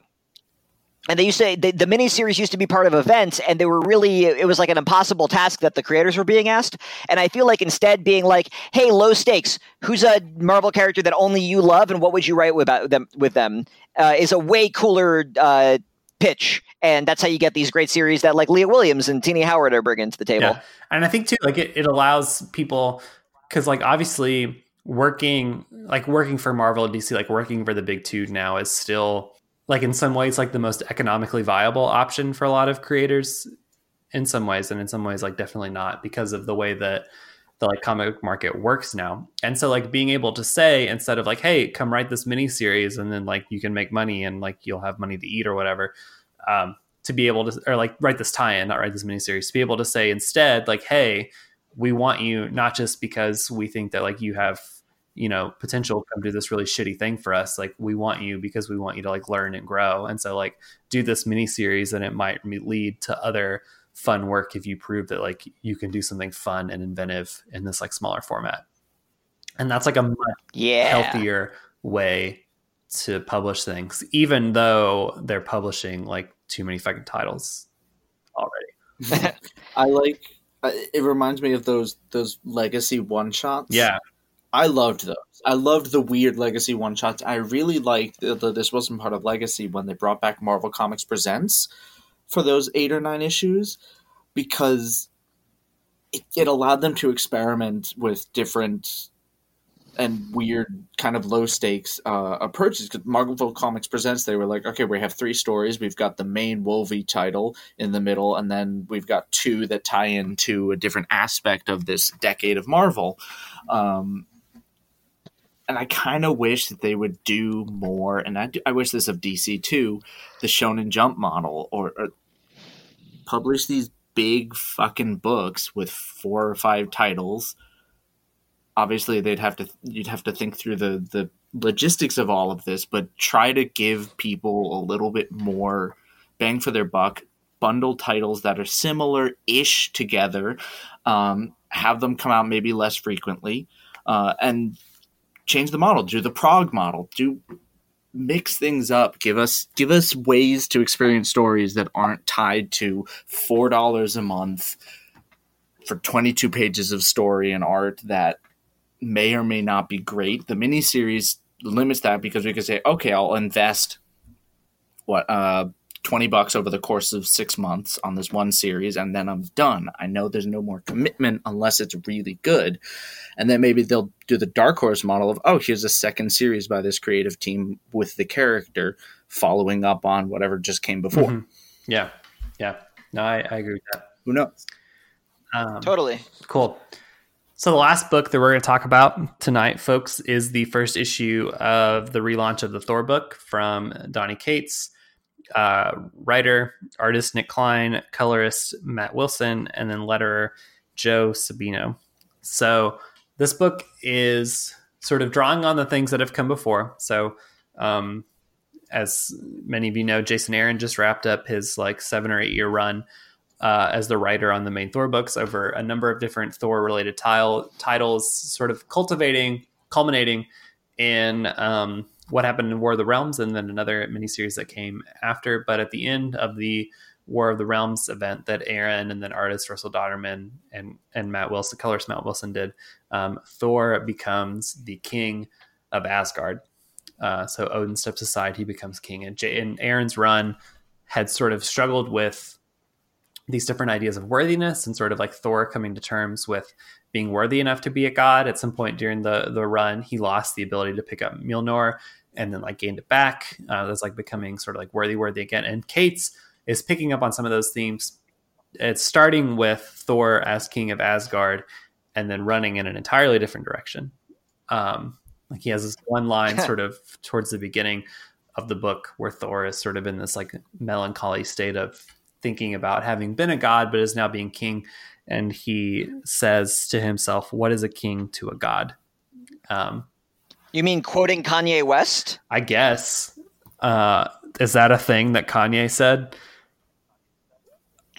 and they used to they, the miniseries used to be part of events and they were really it was like an impossible task that the creators were being asked. And i feel like instead being like hey low stakes who's a marvel character that only you love and what would you write about them with them? Uh, is a way cooler uh, pitch. And that's how you get these great series that like leah williams and tini howard are bringing to the table. Yeah. and i think too like it, it allows people because like obviously working like working for marvel dc like working for the big two now is still like in some ways like the most economically viable option for a lot of creators in some ways and in some ways like definitely not because of the way that the like comic market works now. And so like being able to say instead of like hey come write this mini series and then like you can make money and like you'll have money to eat or whatever um, to be able to or like write this tie-in not write this mini series to be able to say instead like hey we want you not just because we think that like you have you know potential come do this really shitty thing for us like we want you because we want you to like learn and grow. And so like do this mini series and it might lead to other fun work if you prove that like you can do something fun and inventive in this like smaller format. And that's like a much yeah. healthier way to publish things even though they're publishing like too many fucking titles already. I like it reminds me of those those legacy one shots yeah I loved those. I loved the weird Legacy one shots. I really liked that this wasn't part of Legacy when they brought back Marvel Comics Presents for those eight or nine issues because it, it allowed them to experiment with different and weird kind of low stakes uh, approaches. Because Marvel Comics Presents, they were like, okay, we have three stories. We've got the main Wolvie title in the middle, and then we've got two that tie into a different aspect of this decade of Marvel. Um, and I kind of wish that they would do more. And I, do, I wish this of DC too, the Shonen Jump model, or, or publish these big fucking books with four or five titles. Obviously, they'd have to you'd have to think through the the logistics of all of this, but try to give people a little bit more bang for their buck. Bundle titles that are similar ish together, um, have them come out maybe less frequently, uh, and change the model, do the prog model, do mix things up. Give us give us ways to experience stories that aren't tied to four dollars a month for twenty two pages of story and art that may or may not be great. The miniseries limits that because we can say, okay, I'll invest what uh 20 bucks over the course of six months on this one series and then I'm done. I know there's no more commitment unless it's really good. And then maybe they'll do the dark horse model of, oh, here's a second series by this creative team with the character following up on whatever just came before. Mhm. Yeah. Yeah. No, I, I agree with that. Who knows? Um, Totally. Cool. So the last book that we're going to talk about tonight, folks, is the first issue of the relaunch of the Thor book from Donny Cates, uh, writer, artist Nic Klein, colorist Matt Wilson, and then letterer Joe Sabino. So this book is sort of drawing on the things that have come before. So, um, as many of you know, Jason Aaron just wrapped up his like seven or eight year run uh, as the writer on the main Thor books over a number of different Thor related tile titles, sort of cultivating, culminating in um, what happened in War of the Realms, and then another miniseries that came after. But at the end of the War of the Realms event that Aaron and then artist Russell Dauterman and and Matt Wilson, colorist Matt Wilson did, um, Thor becomes the king of Asgard. Uh, so Odin steps aside, he becomes king, and, J- and Aaron's run had sort of struggled with these different ideas of worthiness and sort of like Thor coming to terms with being worthy enough to be a god. At some point during the the run, he lost the ability to pick up Mjolnir and then like gained it back. Uh, that's like becoming sort of like worthy, worthy again. And Cates is picking up on some of those themes. It's starting with Thor as king of Asgard and then running in an entirely different direction. Um, like he has this one line sort of towards the beginning of the book where Thor is sort of in this like melancholy state of thinking about having been a god but is now being king and he says to himself what is a king to a god? Um, You mean quoting Kanye West? i guess. Uh, is that a thing that kanye said?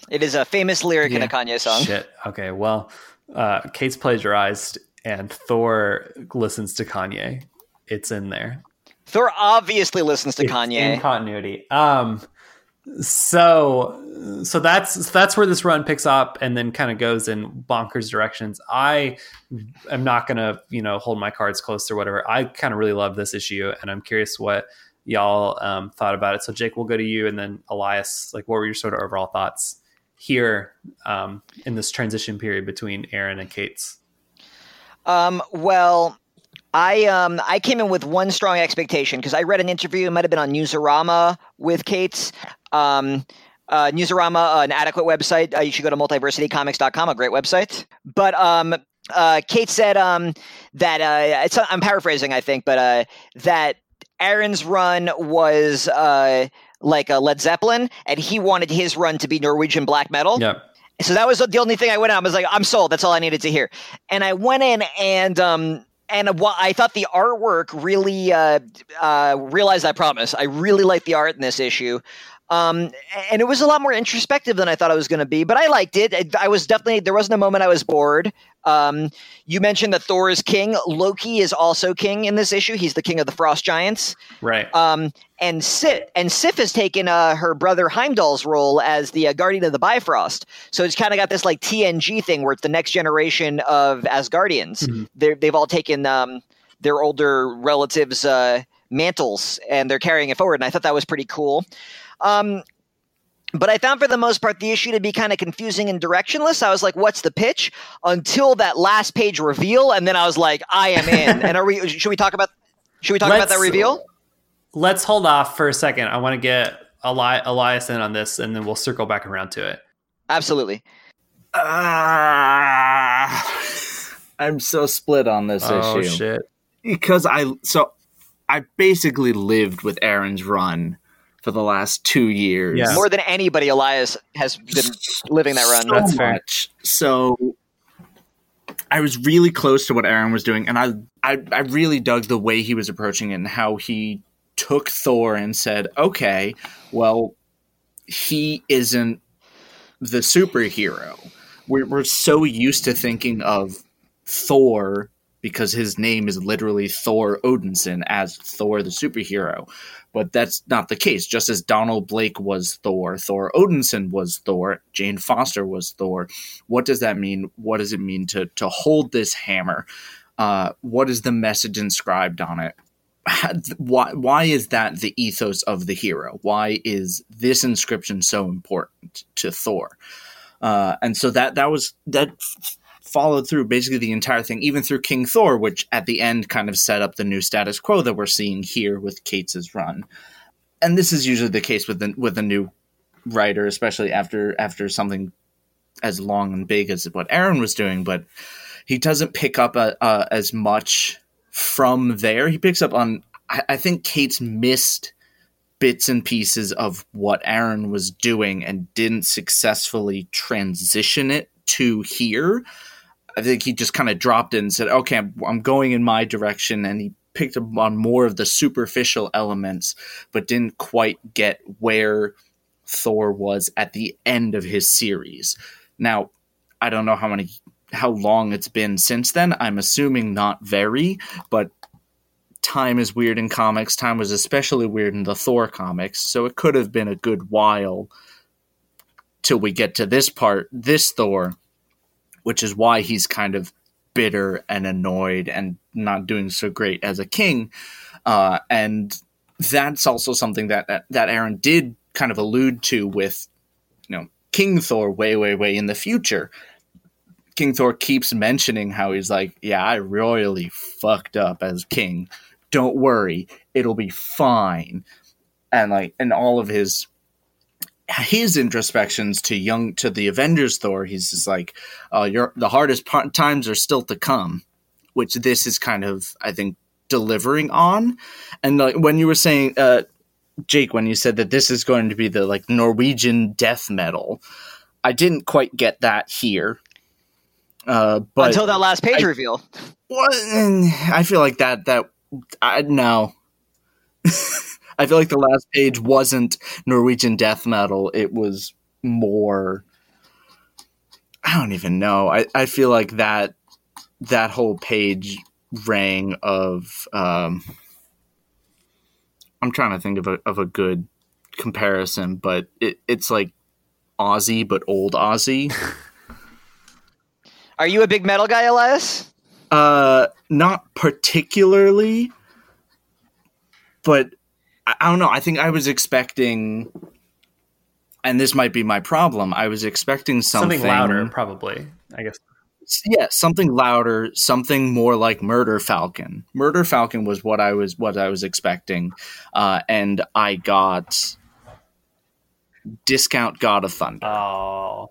It is a famous lyric in a Kanye song. shit. Okay well uh, Cates plagiarized and thor listens to kanye. It's in there. Thor obviously listens to It's in continuity. Um, so so that's that's where this run picks up and then kind of goes in bonkers directions. I am not gonna you know hold my cards close or whatever. I kind of really love this issue, and I'm curious what y'all um, thought about it. So Jake, we'll go to you, and then Elias. Like, what were your sort of overall thoughts here um, in this transition period between Aaron and Cates'? Um, well, I um I came in with one strong expectation because I read an interview. It might have been on Newsarama with Cates. Um, uh, Newsarama, an adequate website. Uh, you should go to multiversitycomics.com, a great website. But um, uh, Cates said um that uh, it's, I'm paraphrasing, I think, but uh, that Aaron's run was uh like a Led Zeppelin, and he wanted his run to be Norwegian black metal. Yeah, So that was the only thing I went on. I was like, I'm sold. That's all I needed to hear. And I went in and um and I thought the artwork really uh, uh, realized that promise. I really liked the art in this issue. Um, and it was a lot more introspective than I thought it was going to be, but I liked it. I- was definitely there wasn't a moment I was bored. Um, you mentioned that Thor is king. Loki is also king in this issue. He's the king of the Frost Giants. right. Um, and Sif and Sif has taken uh, her brother Heimdall's role as the uh, guardian of the Bifrost. So it's kind of got this like TNG thing where it's the next generation of Asgardians. Mhm. They're, they've all taken um, their older relatives' uh, mantles and they're carrying it forward. And I thought that was pretty cool. Um, but I found for the most part the issue to be kind of confusing and directionless. I was like, "What's the pitch?" Until that last page reveal, and then I was like, "I am in." and are we? Should we talk about? Should we talk about that reveal? Let's hold off for a second. I want to get Eli- Elias in on this, and then we'll circle back around to it. Absolutely. Ah, I'm so split on this Oh issue shit! because I so I basically lived with Aaron's run for the last two years. Yeah. More than anybody, Elias has been living that run. so That's fair. much. So I was really close to what Aaron was doing, and I, I I really dug the way he was approaching it and how he took Thor and said, "Okay, well, he isn't the superhero. We're we're so used to thinking of Thor." Because his name is literally Thor Odinson as Thor the superhero. But that's not the case. Just as Donald Blake was Thor, Thor Odinson was Thor, Jane Foster was Thor. What does that mean? What does it mean to to hold this hammer? Uh, what is the message inscribed on it? why why is that the ethos of the hero? Why is this inscription so important to Thor? Uh, and so that that was that followed through basically the entire thing, even through King Thor, which at the end kind of set up the new status quo that we're seeing here with Cates' run. And this is usually the case with the with a new writer, especially after after something as long and big as what Aaron was doing, but he doesn't pick up a, a, as much from there. He picks up on, I, I think Cates missed bits and pieces of what Aaron was doing and didn't successfully transition it to here. I think he just kind of dropped in and said, okay, I'm, I'm going in my direction. And he picked up on more of the superficial elements, but didn't quite get where Thor was at the end of his series. Now, I don't know how many how long it's been since then. I'm assuming not very, but time is weird in comics. Time was especially weird in the Thor comics, so it could have been a good while till we get to this part, this Thor, which is why he's kind of bitter and annoyed and not doing so great as a king. Uh, and that's also something that, that that Aaron did kind of allude to with, you know, King Thor way, way, way in the future. King Thor keeps mentioning how he's like, yeah, I royally fucked up as king. Don't worry, it'll be fine. And like, and all of his his introspections to young to the Avengers Thor, he's just like, uh, your the hardest part, times are still to come, which this is kind of, I think, delivering on. And like when you were saying, uh, Jake, when you said that this is going to be the like Norwegian death metal, I didn't quite get that here. Uh, but Until that last page I- reveal. what? I feel like that that I no. I feel like the last page wasn't Norwegian death metal. It was more. I don't even know. I, I feel like that that whole page rang of. Um, I'm trying to think of a of a good comparison, but it, it's like Aussie, but old Aussie. Are you a big metal guy, Elias? Uh, not particularly, but I, I don't know. I think I was expecting, and this might be my problem. I was expecting something, Something louder, probably. I guess. Yeah, something louder, something more like Murder Falcon. Murder Falcon was what I was what I was expecting, uh, and I got discount God of Thunder. Oh,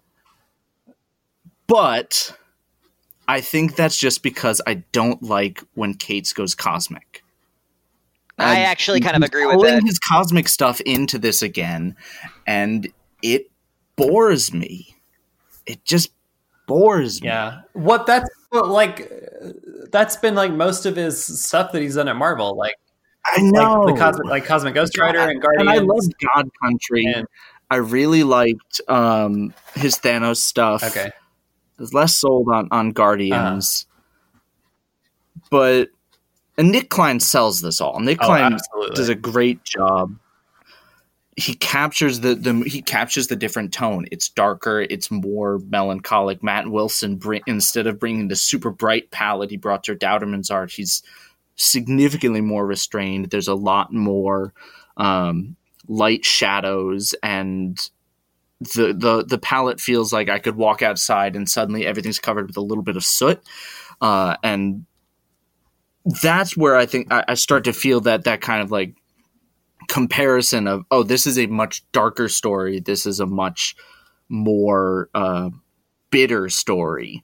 but I think that's just because I don't like when Cates goes cosmic. I actually kind of agree with pulling that. his cosmic stuff into this again, and it bores me. It just bores me. yeah. What that's what, like. That's been like most of his stuff that he's done at Marvel, like I know. like the cosmic, like Cosmic Ghost Rider and Guardians. and I loved God Country. and- I really liked um, his Thanos stuff. okay, I was less sold on on Guardians, Uh-huh. but and Nic Klein sells this all. Nic Oh, Klein absolutely. does a great job. He captures the, the he captures the different tone. It's darker. It's more melancholic. Matt Wilson, bring, instead of bringing the super bright palette he brought to Dauterman's art, he's significantly more restrained. There's a lot more um, light shadows and the the the palette feels like I could walk outside and suddenly everything's covered with a little bit of soot, uh, and that's where I think I, I start to feel that that kind of like comparison of oh this is a much darker story. This is a much more uh, bitter story.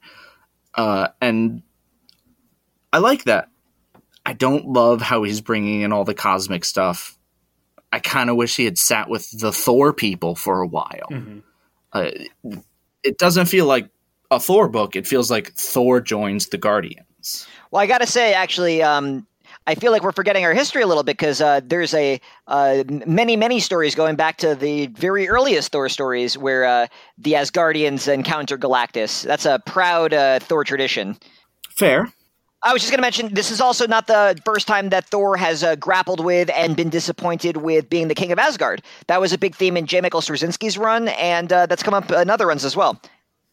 Uh, and I like that. I don't love how he's bringing in all the cosmic stuff. I kind of wish he had sat with the Thor people for a while. Mhm. uh, it doesn't feel like a Thor book. It feels like Thor joins the Well, I got to say, actually, um, I feel like we're forgetting our history a little bit because uh, there's a uh, many, many stories going back to the very earliest Thor stories where uh, the Asgardians encounter Galactus. That's a proud uh, Thor tradition. Fair. I was just going to mention this is also not the first time that Thor has uh, grappled with and been disappointed with being the king of Asgard. That was a big theme in J. Michael Straczynski's run, and uh, that's come up in other runs as well,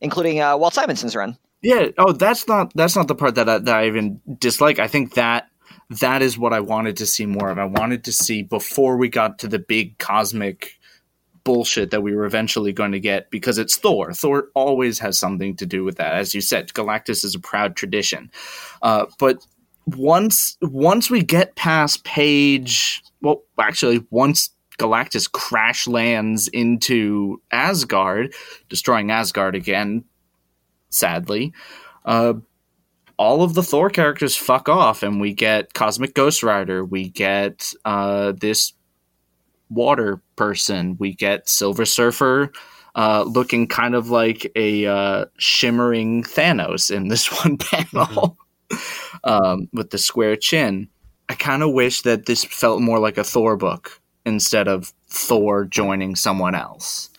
including uh, Walt Simonson's run. Yeah. Oh, that's not that's not the part that I, that I even dislike. I think that that is what I wanted to see more of. I wanted to see before we got to the big cosmic bullshit that we were eventually going to get because it's Thor. Thor always has something to do with that. As you said, Galactus is a proud tradition. Uh, but once once we get past page, well, actually, once Galactus crash lands into Asgard, destroying Asgard again, sadly. Uh, all of the Thor characters fuck off, and we get Cosmic Ghost Rider. We get uh, this water person. We get Silver Surfer, uh, looking kind of like a uh, shimmering Thanos in this one panel, um, with the square chin. I kind of wish that this felt more like a Thor book instead of Thor joining someone else.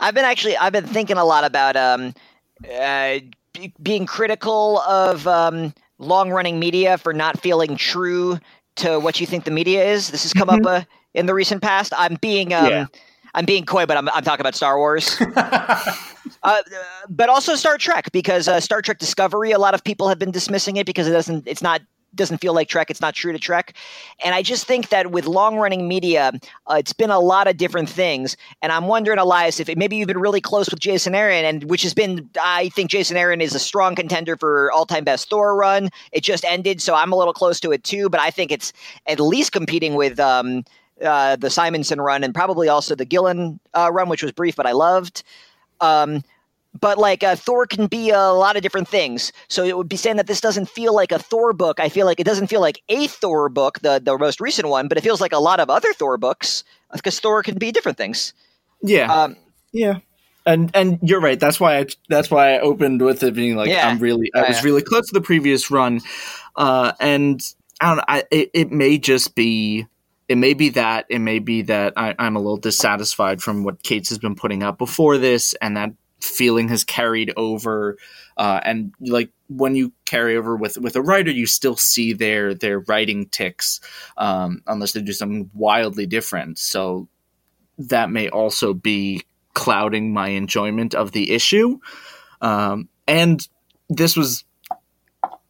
I've been actually I've been thinking a lot about um, uh, being critical of um, long running media for not feeling true to what you think the media is. This has come up uh, in the recent past. I'm being um, Yeah. I'm being coy, but I'm, I'm talking about Star Wars. uh, but also Star Trek because uh, Star Trek Discovery, a lot of people have been dismissing it because it doesn't, it's not, doesn't feel like Trek. It's not true to Trek, and I just think that with long running media, uh, it's been a lot of different things. And I'm wondering, Elias, if it, maybe you've been really close with Jason Aaron, and which has been, I think Jason Aaron is a strong contender for all time best Thor run. It just ended, so I'm a little close to it too. But I think it's at least competing with. Um, uh, the Simonson run and probably also the Gillen uh, run, which was brief, but I loved. Um, but like uh, Thor can be a lot of different things. So it would be saying that this doesn't feel like a Thor book. I feel like it doesn't feel like a Thor book, the the most recent one, but it feels like a lot of other Thor books because Thor can be different things. Yeah, Um, yeah, and and you're right. That's why I that's why I opened with it being like Yeah. I'm really I was really close to the previous run, uh, and I don't know. I, it, it may just be. It may be that it may be that I, I'm a little dissatisfied from what Cates has been putting up before this, and that feeling has carried over. Uh, and like when you carry over with with a writer, you still see their their writing tics, um, unless they do something wildly different. So that may also be clouding my enjoyment of the issue. Um, and this was,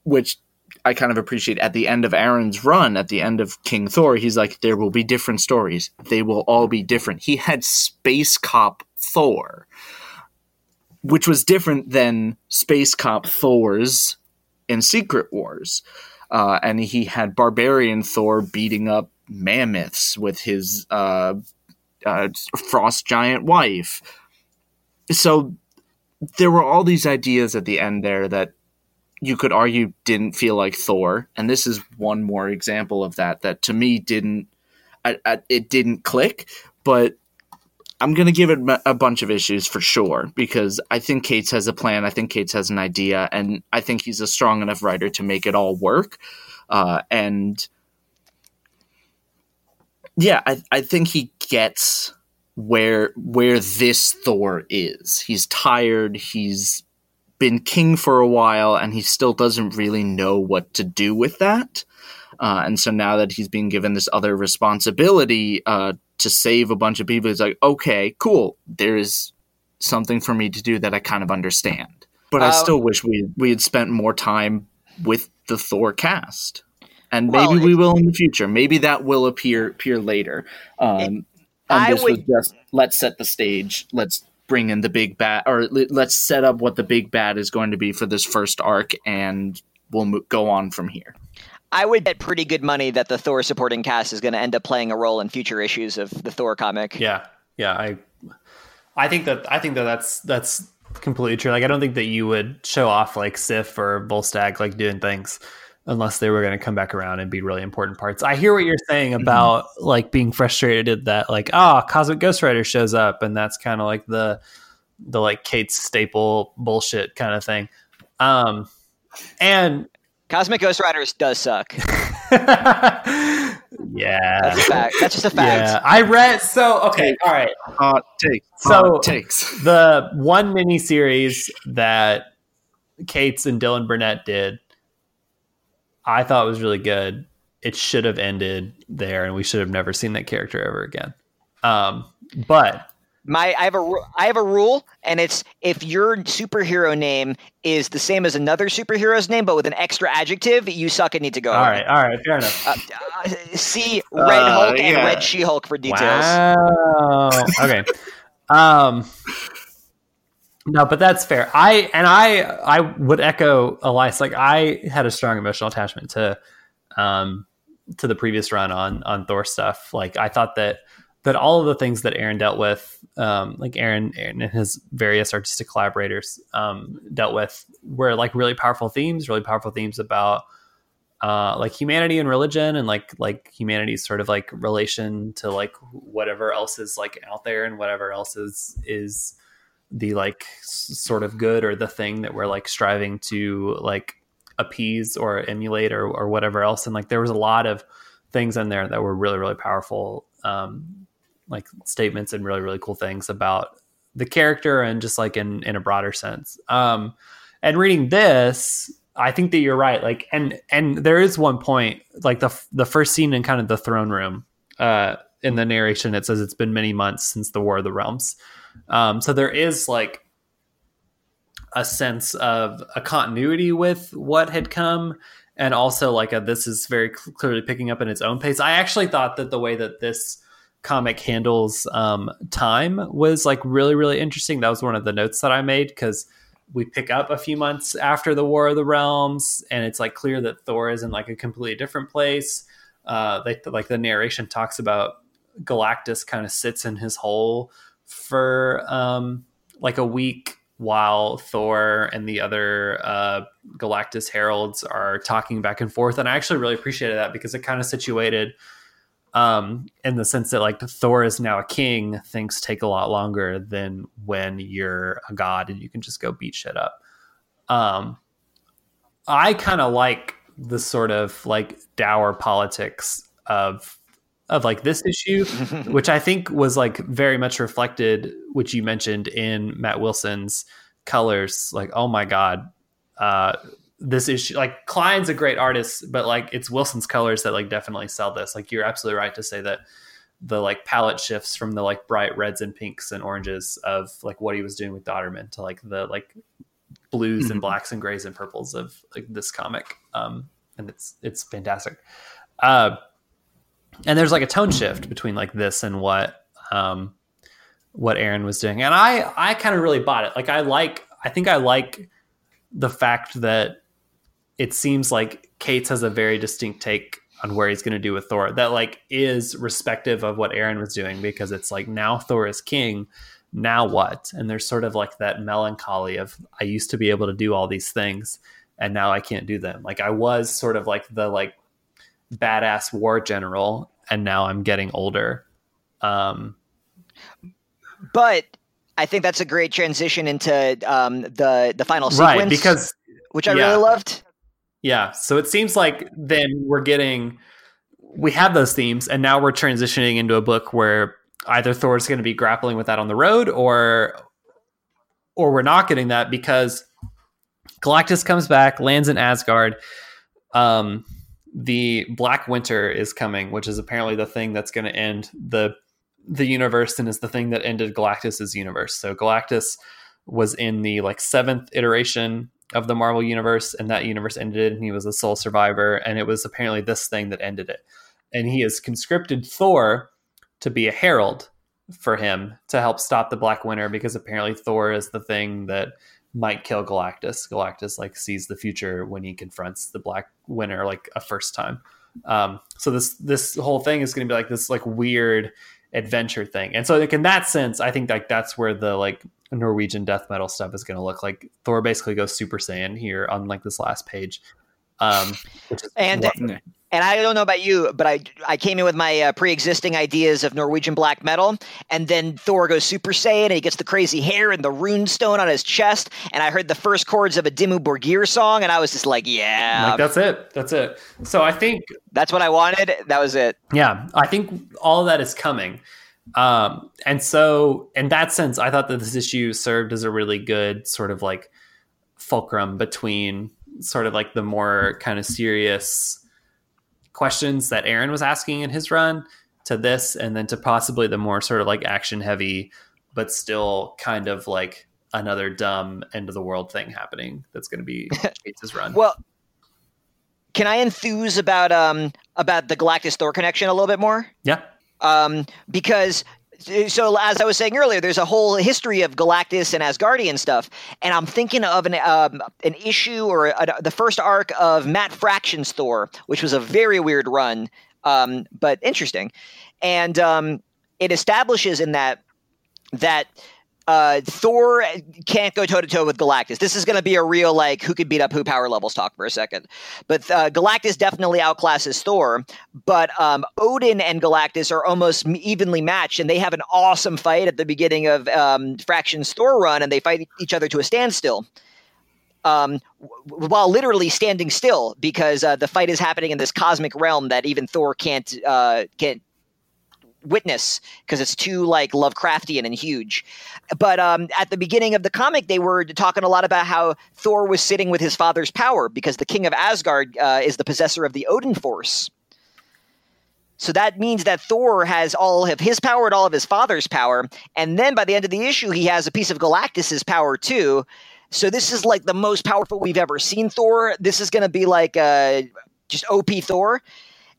which I kind of appreciate at the end of Aaron's run, at the end of King Thor, he's like, there will be different stories. They will all be different. He had Space Cop Thor, which was different than Space Cop Thor's in Secret Wars. Uh, and he had Barbarian Thor beating up mammoths with his uh, uh, frost giant wife. So there were all these ideas at the end there that you could argue didn't feel like Thor, and this is one more example of that. That to me didn't, I, I, it didn't click. But I'm gonna give it a bunch of issues for sure because I think Cates has a plan. I think Cates has an idea, and I think he's a strong enough writer to make it all work. Uh, and yeah, I, I think he gets where where this Thor is. He's tired. He's been king for a while, and he still doesn't really know what to do with that. Uh, and so now that he's being given this other responsibility uh, to save a bunch of people, he's like, okay, cool. There is something for me to do that I kind of understand. But I Uh, still wish we we had spent more time with the Thor cast. And maybe Well, we will in the future. Maybe that will appear appear later. Um, and I this was would- just let's set the stage. Let's bring in the big bad, or let- let's set up what the big bad is going to be for this first arc, and we'll mo- go on from here. I would bet pretty good money that the Thor supporting cast is going to end up playing a role in future issues of the Thor comic. Yeah, yeah. I, I think that I think that that's that's completely true. Like, I don't think that you would show off like Sif or Volstagg like doing things unless they were going to come back around and be really important parts. I hear what you're saying about like being frustrated that like ah, Cosmic Ghost Rider shows up and that's kind of like the the like Cates' staple bullshit kind of thing. Um, and Cosmic Ghost Riders does suck. yeah, That's a fact. That's just a fact. yeah. I read so okay. All right. Hot takes. So- Hot takes. the one mini series that Cates and Dylan Burnett did, I thought was really good. It should have ended there, and we should have never seen that character ever again. Um, but My I have a ru- I have a rule, and it's if your superhero name is the same as another superhero's name, but with an extra adjective, you suck and need to go. All home. right, all right, fair enough. Uh, uh, see Red Uh, Hulk and. Red She Hulk for details. Wow. Okay. um. No, but that's fair. I and I I would echo Elias. Like I had a strong emotional attachment to um to the previous run on on Thor stuff. Like I thought that that all of the things that Aaron dealt with, um, like Aaron, Aaron and his various artistic collaborators um, dealt with, were like really powerful themes. Really powerful themes about uh, like humanity and religion, and like like humanity's sort of like relation to like whatever else is like out there, and whatever else is is the like sort of good or the thing that we're like striving to like appease or emulate or, or whatever else and like there was a lot of things in there that were really really powerful um like statements and really really cool things about the character and just like in in a broader sense. Um and reading this i think that you're right like and and there is one point like the the first scene in kind of the throne room uh in the narration it says it's been many months since the war of the realms. Um so there is like a sense of a continuity with what had come and also like a, this is very clearly picking up in its own pace. I actually thought that the way that this comic handles um, time was like really really interesting that was one of the notes that i made because we pick up a few months after the war of the realms and it's like clear that thor is in like a completely different place uh they like the narration talks about galactus kind of sits in his hole for um like a week while Thor and the other uh, Galactus heralds are talking back and forth. And I actually really appreciated that because it kind of situated um, in the sense that like Thor is now a king, things take a lot longer than when you're a god and you can just go beat shit up. Um, I kind of like the sort of like dour politics of of like this issue which I think was like very much reflected, which you mentioned in Matt Wilson's colors. Like, oh my god, uh, this issue. Like, Klein's a great artist, but like it's Wilson's colors that like definitely sell this. Like, you're absolutely right to say that the like palette shifts from the like bright reds and pinks and oranges of like what he was doing with Dauterman to like the like blues and blacks and grays and purples of like this comic. Um, and it's it's fantastic. Uh, and there's like a tone shift between like this and what um what Aaron was doing. And I I kind of really bought it. Like I like I think I like the fact that it seems like Cates has a very distinct take on where he's going to do with Thor that like is respective of what Aaron was doing because it's like now Thor is king now what and there's sort of like that melancholy of I used to be able to do all these things and now I can't do them like I was sort of like the like badass war general and now I'm getting older um But I think that's a great transition into um, the the final sequence, right because which I yeah. really loved. Yeah. So it seems like then we're getting, we have those themes, and now we're transitioning into a book where either Thor's going to be grappling with that on the road, or, or we're not getting that because Galactus comes back, lands in Asgard. Um, the Black Winter is coming, which is apparently the thing that's going to end the the universe and is the thing that ended Galactus's universe. So Galactus was in the like seventh iteration of the Marvel universe, and that universe ended, and he was a sole survivor, and it was apparently this thing that ended it. And he has conscripted Thor to be a herald for him to help stop the Black Winter because apparently Thor is the thing that might kill Galactus. Galactus like sees the future when he confronts the Black Winter like a first time. Um, so this this whole thing is going to be like this like weird adventure thing. And so like in that sense, I think like that's where the like Norwegian death metal stuff is going to look like. Thor basically goes Super Saiyan here on like this last page. Um, which is And what- and I don't know about you, but I I came in with my uh, pre-existing ideas of Norwegian black metal, and then Thor goes Super Saiyan, and he gets the crazy hair and the rune stone on his chest, and I heard the first chords of a Dimmu Borgir song, and I was just like, yeah, like that's it. That's it. So I think that's what I wanted. That was it. yeah i think all of that is coming um and so in that sense i thought that this issue served as a really good sort of like fulcrum between sort of like the more kind of serious questions that aaron was asking in his run to this and then to possibly the more sort of like action heavy but still kind of like another dumb end of the world thing happening that's going to be Cates' run. Well, can I enthuse about um about the Galactus Thor connection a little bit more? yeah. Um, because so as I was saying earlier, there's a whole history of Galactus and Asgardian stuff, and I'm thinking of an um, an issue or a, the first arc of Matt Fraction's Thor, which was a very weird run, um, but interesting, and um, it establishes in that that uh, Thor can't go toe to toe with Galactus. This is going to be a real like who could beat up who power levels talk for a second. But uh, Galactus definitely outclasses Thor. But um, Odin and Galactus are almost evenly matched, and they have an awesome fight at the beginning of um, Fraction's Thor run, and they fight each other to a standstill. Um, while literally standing still because uh, the fight is happening in this cosmic realm that even Thor can't uh, can't witness because it's too like Lovecraftian and huge. But um, at the beginning of the comic, they were talking a lot about how Thor was sitting with his father's power because the king of Asgard uh, is the possessor of the Odin Force. So that means that Thor has all of his power and all of his father's power, and then by the end of the issue, he has a piece of Galactus's power too. So this is like the most powerful we've ever seen Thor. This is going to be like uh, just OP Thor.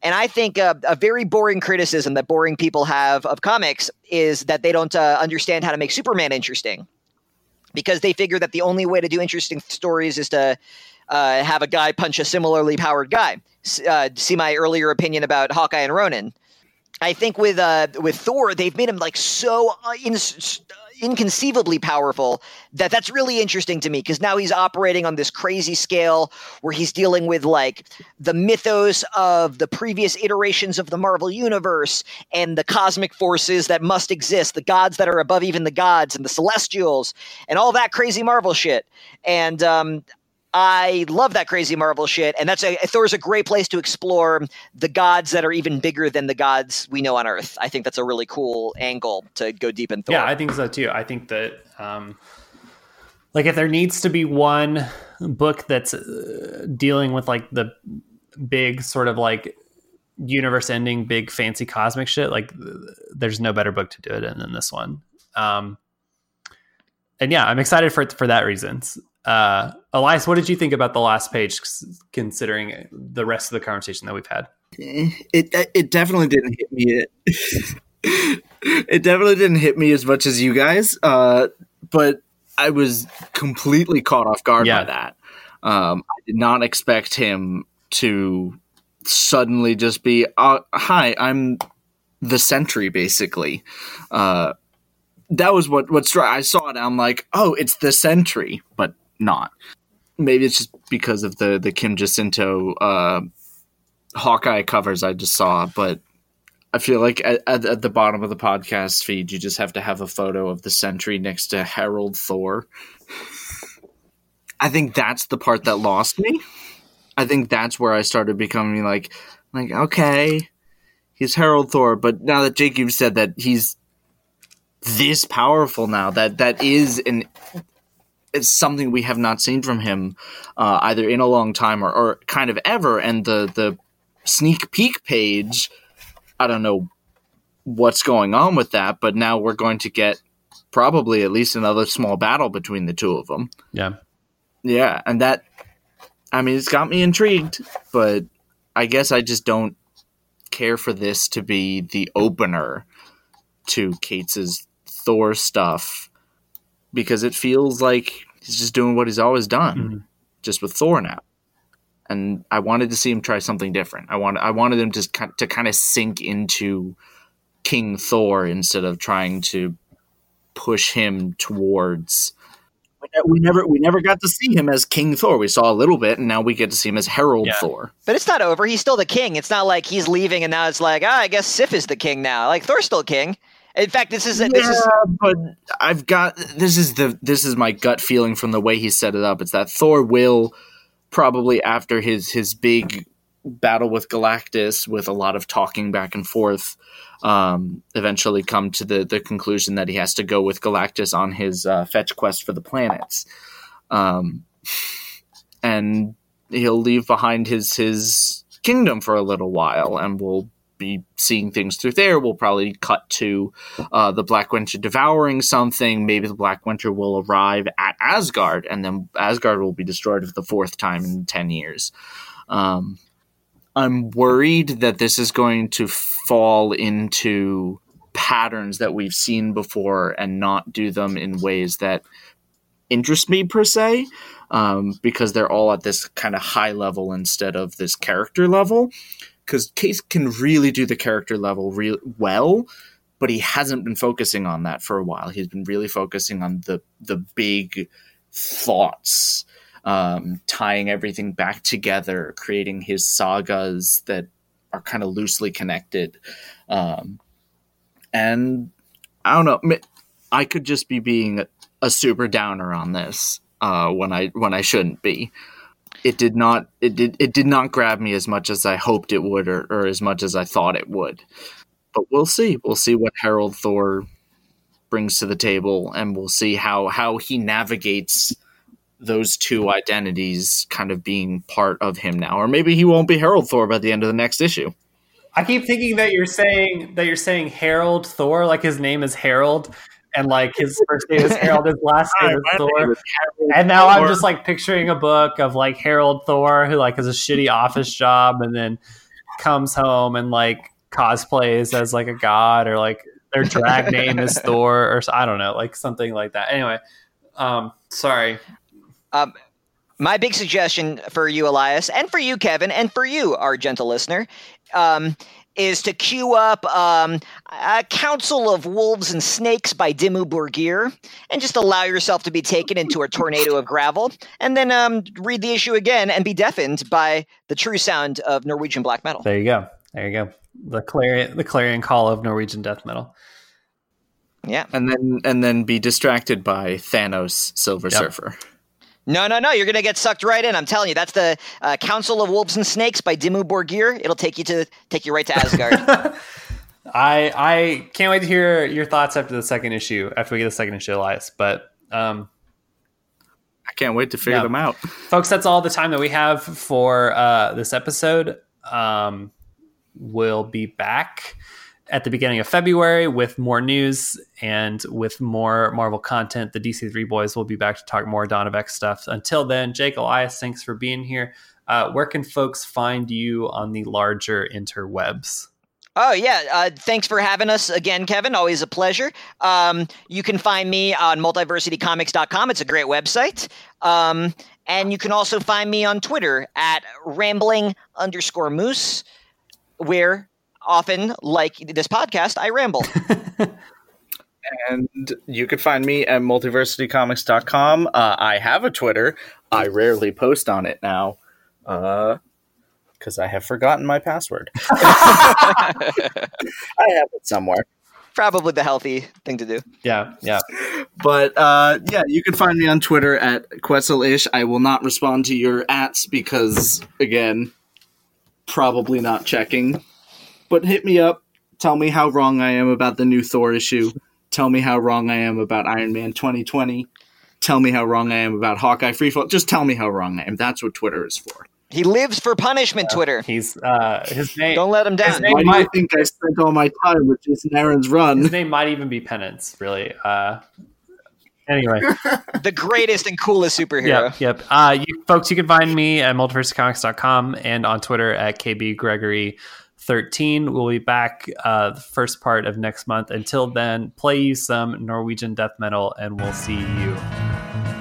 And I think a very boring criticism that boring people have of comics is that they don't uh, understand how to make Superman interesting. Because they figure that the only way to do interesting stories is to uh, have a guy punch a similarly powered guy. Uh, see my earlier opinion about Hawkeye and Ronin. I think with uh, with Thor, they've made him like so uh, in, inconceivably powerful that that's really interesting to me because now he's operating on this crazy scale where he's dealing with like the mythos of the previous iterations of the Marvel universe and the cosmic forces that must exist, the gods that are above even the gods and the celestials and all that crazy Marvel shit. And um, I love that crazy Marvel shit, and that's a Thor's a great place to explore the gods that are even bigger than the gods we know on Earth. I think that's a really cool angle to go deep in Thor. Yeah, I think so too. I think that, um, like, if there needs to be one book that's uh, dealing with like the big sort of like universe-ending, big fancy cosmic shit, like, there's no better book to do it in than this one. Um, and yeah, I'm excited for for that reasons. Uh, Elias, what did you think about the last page, considering the rest of the conversation that we've had? it it definitely didn't hit me. It definitely didn't hit me as much as you guys, uh, but I was completely caught off guard Yeah. by that. Um, I did not expect him to suddenly just be, uh, "Hi, I'm the Sentry," basically. Uh, that was what what struck. I saw it. and I'm like, "Oh, it's the Sentry," but not. Maybe it's just because of the the Kim Jacinto uh, Hawkeye covers I just saw, but I feel like at, at, at the bottom of the podcast feed, you just have to have a photo of the Sentry next to Harold Thor. I think that's the part that lost me. I think that's where I started becoming like, like okay, he's Harold Thor, but now that you've said that he's this powerful now, that that is an it's something we have not seen from him uh, either in a long time or, or kind of ever. And the the sneak peek page, I don't know what's going on with that, but now we're going to get probably at least another small battle between the two of them. Yeah. Yeah, and that I mean it's got me intrigued, but I guess I just don't care for this to be the opener to Cates' Thor stuff because it feels like he's just doing what he's always done, Mhm. just with Thor now. And I wanted to see him try something different. I wanted I wanted him to to kind of sink into King Thor instead of trying to push him towards we never we never got to see him as King Thor. We saw a little bit, and now we get to see him as Herald Yeah. Thor. But it's not over. He's still the king. It's not like he's leaving and now it's like, ah, I guess Sif is the king now. Like Thor's still king. In fact, this is this is but I've got this is the this is my gut feeling from the way he set it up. It's that Thor will probably after his his big battle with Galactus, with a lot of talking back and forth, um, eventually come to the the conclusion that he has to go with Galactus on his uh, fetch quest for the planets, um, and he'll leave behind his his kingdom for a little while, and will be seeing things through there. We'll probably cut to uh, the Black Winter devouring something. Maybe the Black Winter will arrive at Asgard, and then Asgard will be destroyed for the fourth time in ten years. Um, I'm worried that this is going to fall into patterns that we've seen before and not do them in ways that interest me per se um, because they're all at this kind of high level instead of this character level because Cates can really do the character level real well but he hasn't been focusing on that for a while he's been really focusing on the the big thoughts um, tying everything back together creating his sagas that are kind of loosely connected um, and I don't know. I could just be being a super downer on this uh, when I when I shouldn't be. It did not it did it did not grab me as much as I hoped it would, or, or as much as I thought it would. But we'll see. We'll see what Harold Thor brings to the table, and we'll see how how he navigates those two identities kind of being part of him now, or maybe he won't be Harold Thor by the end of the next issue. I keep thinking that you're saying that you're saying Harold Thor, like his name is Harold, and like his first name is Harold, his last name is Thor. And now I'm just like picturing a book of like Harold Thor who like has a shitty office job and then comes home and like cosplays as like a god or like their drag name is Thor or I don't know, like something like that. Anyway, um, sorry. Um, my big suggestion for you, Elias, and for you, Kevin, and for you, our gentle listener, um, is to queue up um, a Council of Wolves and Snakes by Dimmu Borgir and just allow yourself to be taken into a tornado of gravel, and then um, read the issue again and be deafened by the true sound of Norwegian black metal. There you go. There you go. The clarion, the clarion call of Norwegian death metal. Yeah, and then and then be distracted by Thanos Silver yep. Surfer. No, no, no. You're going to get sucked right in. I'm telling you. That's the uh, Council of Wolves and Snakes by Dimmu Borgir. It'll take you to take you right to Asgard. I I can't wait to hear your thoughts after the second issue, after we get the second issue, Elias. But um, I can't wait to figure yeah. them out, folks. That's all the time that we have for uh, this episode. Um, we'll be back at the beginning of February with more news and with more Marvel content. The DC3 boys will be back to talk more Dawn of X stuff. Until then, Jake Elias, thanks for being here. Uh, where can folks find you on the larger interwebs? Oh, yeah. Uh, thanks for having us again, Kevin. Always a pleasure. Um, you can find me on multiversitycomics.com. It's a great website. Um, and you can also find me on Twitter at rambling underscore moose, where often, like this podcast, I ramble. and you can find me at multiversitycomics.com. Uh, I have a Twitter. I rarely post on it now because uh, I have forgotten my password. I have it somewhere. Probably the healthy thing to do. Yeah, yeah. But uh, yeah, you can find me on Twitter at Quetzalish. I will not respond to your ats because, again, probably not checking. But hit me up. Tell me how wrong I am about the new Thor issue. Tell me how wrong I am about Iron Man 2020. Tell me how wrong I am about Hawkeye Freefall. Just tell me how wrong I am. That's what Twitter is for. He lives for punishment, Twitter. He's uh, his name. Don't let him down. Why do you think I spent all my time with Jason Aaron's run? His name might even be Penance, really. Uh, anyway, the greatest and coolest superhero. Yep, yep. Uh, you folks, you can find me at multiversitycomics.com and on Twitter at KB Gregory. 13. We'll be back uh, the first part of next month. Until then, play you some Norwegian death metal, and we'll see you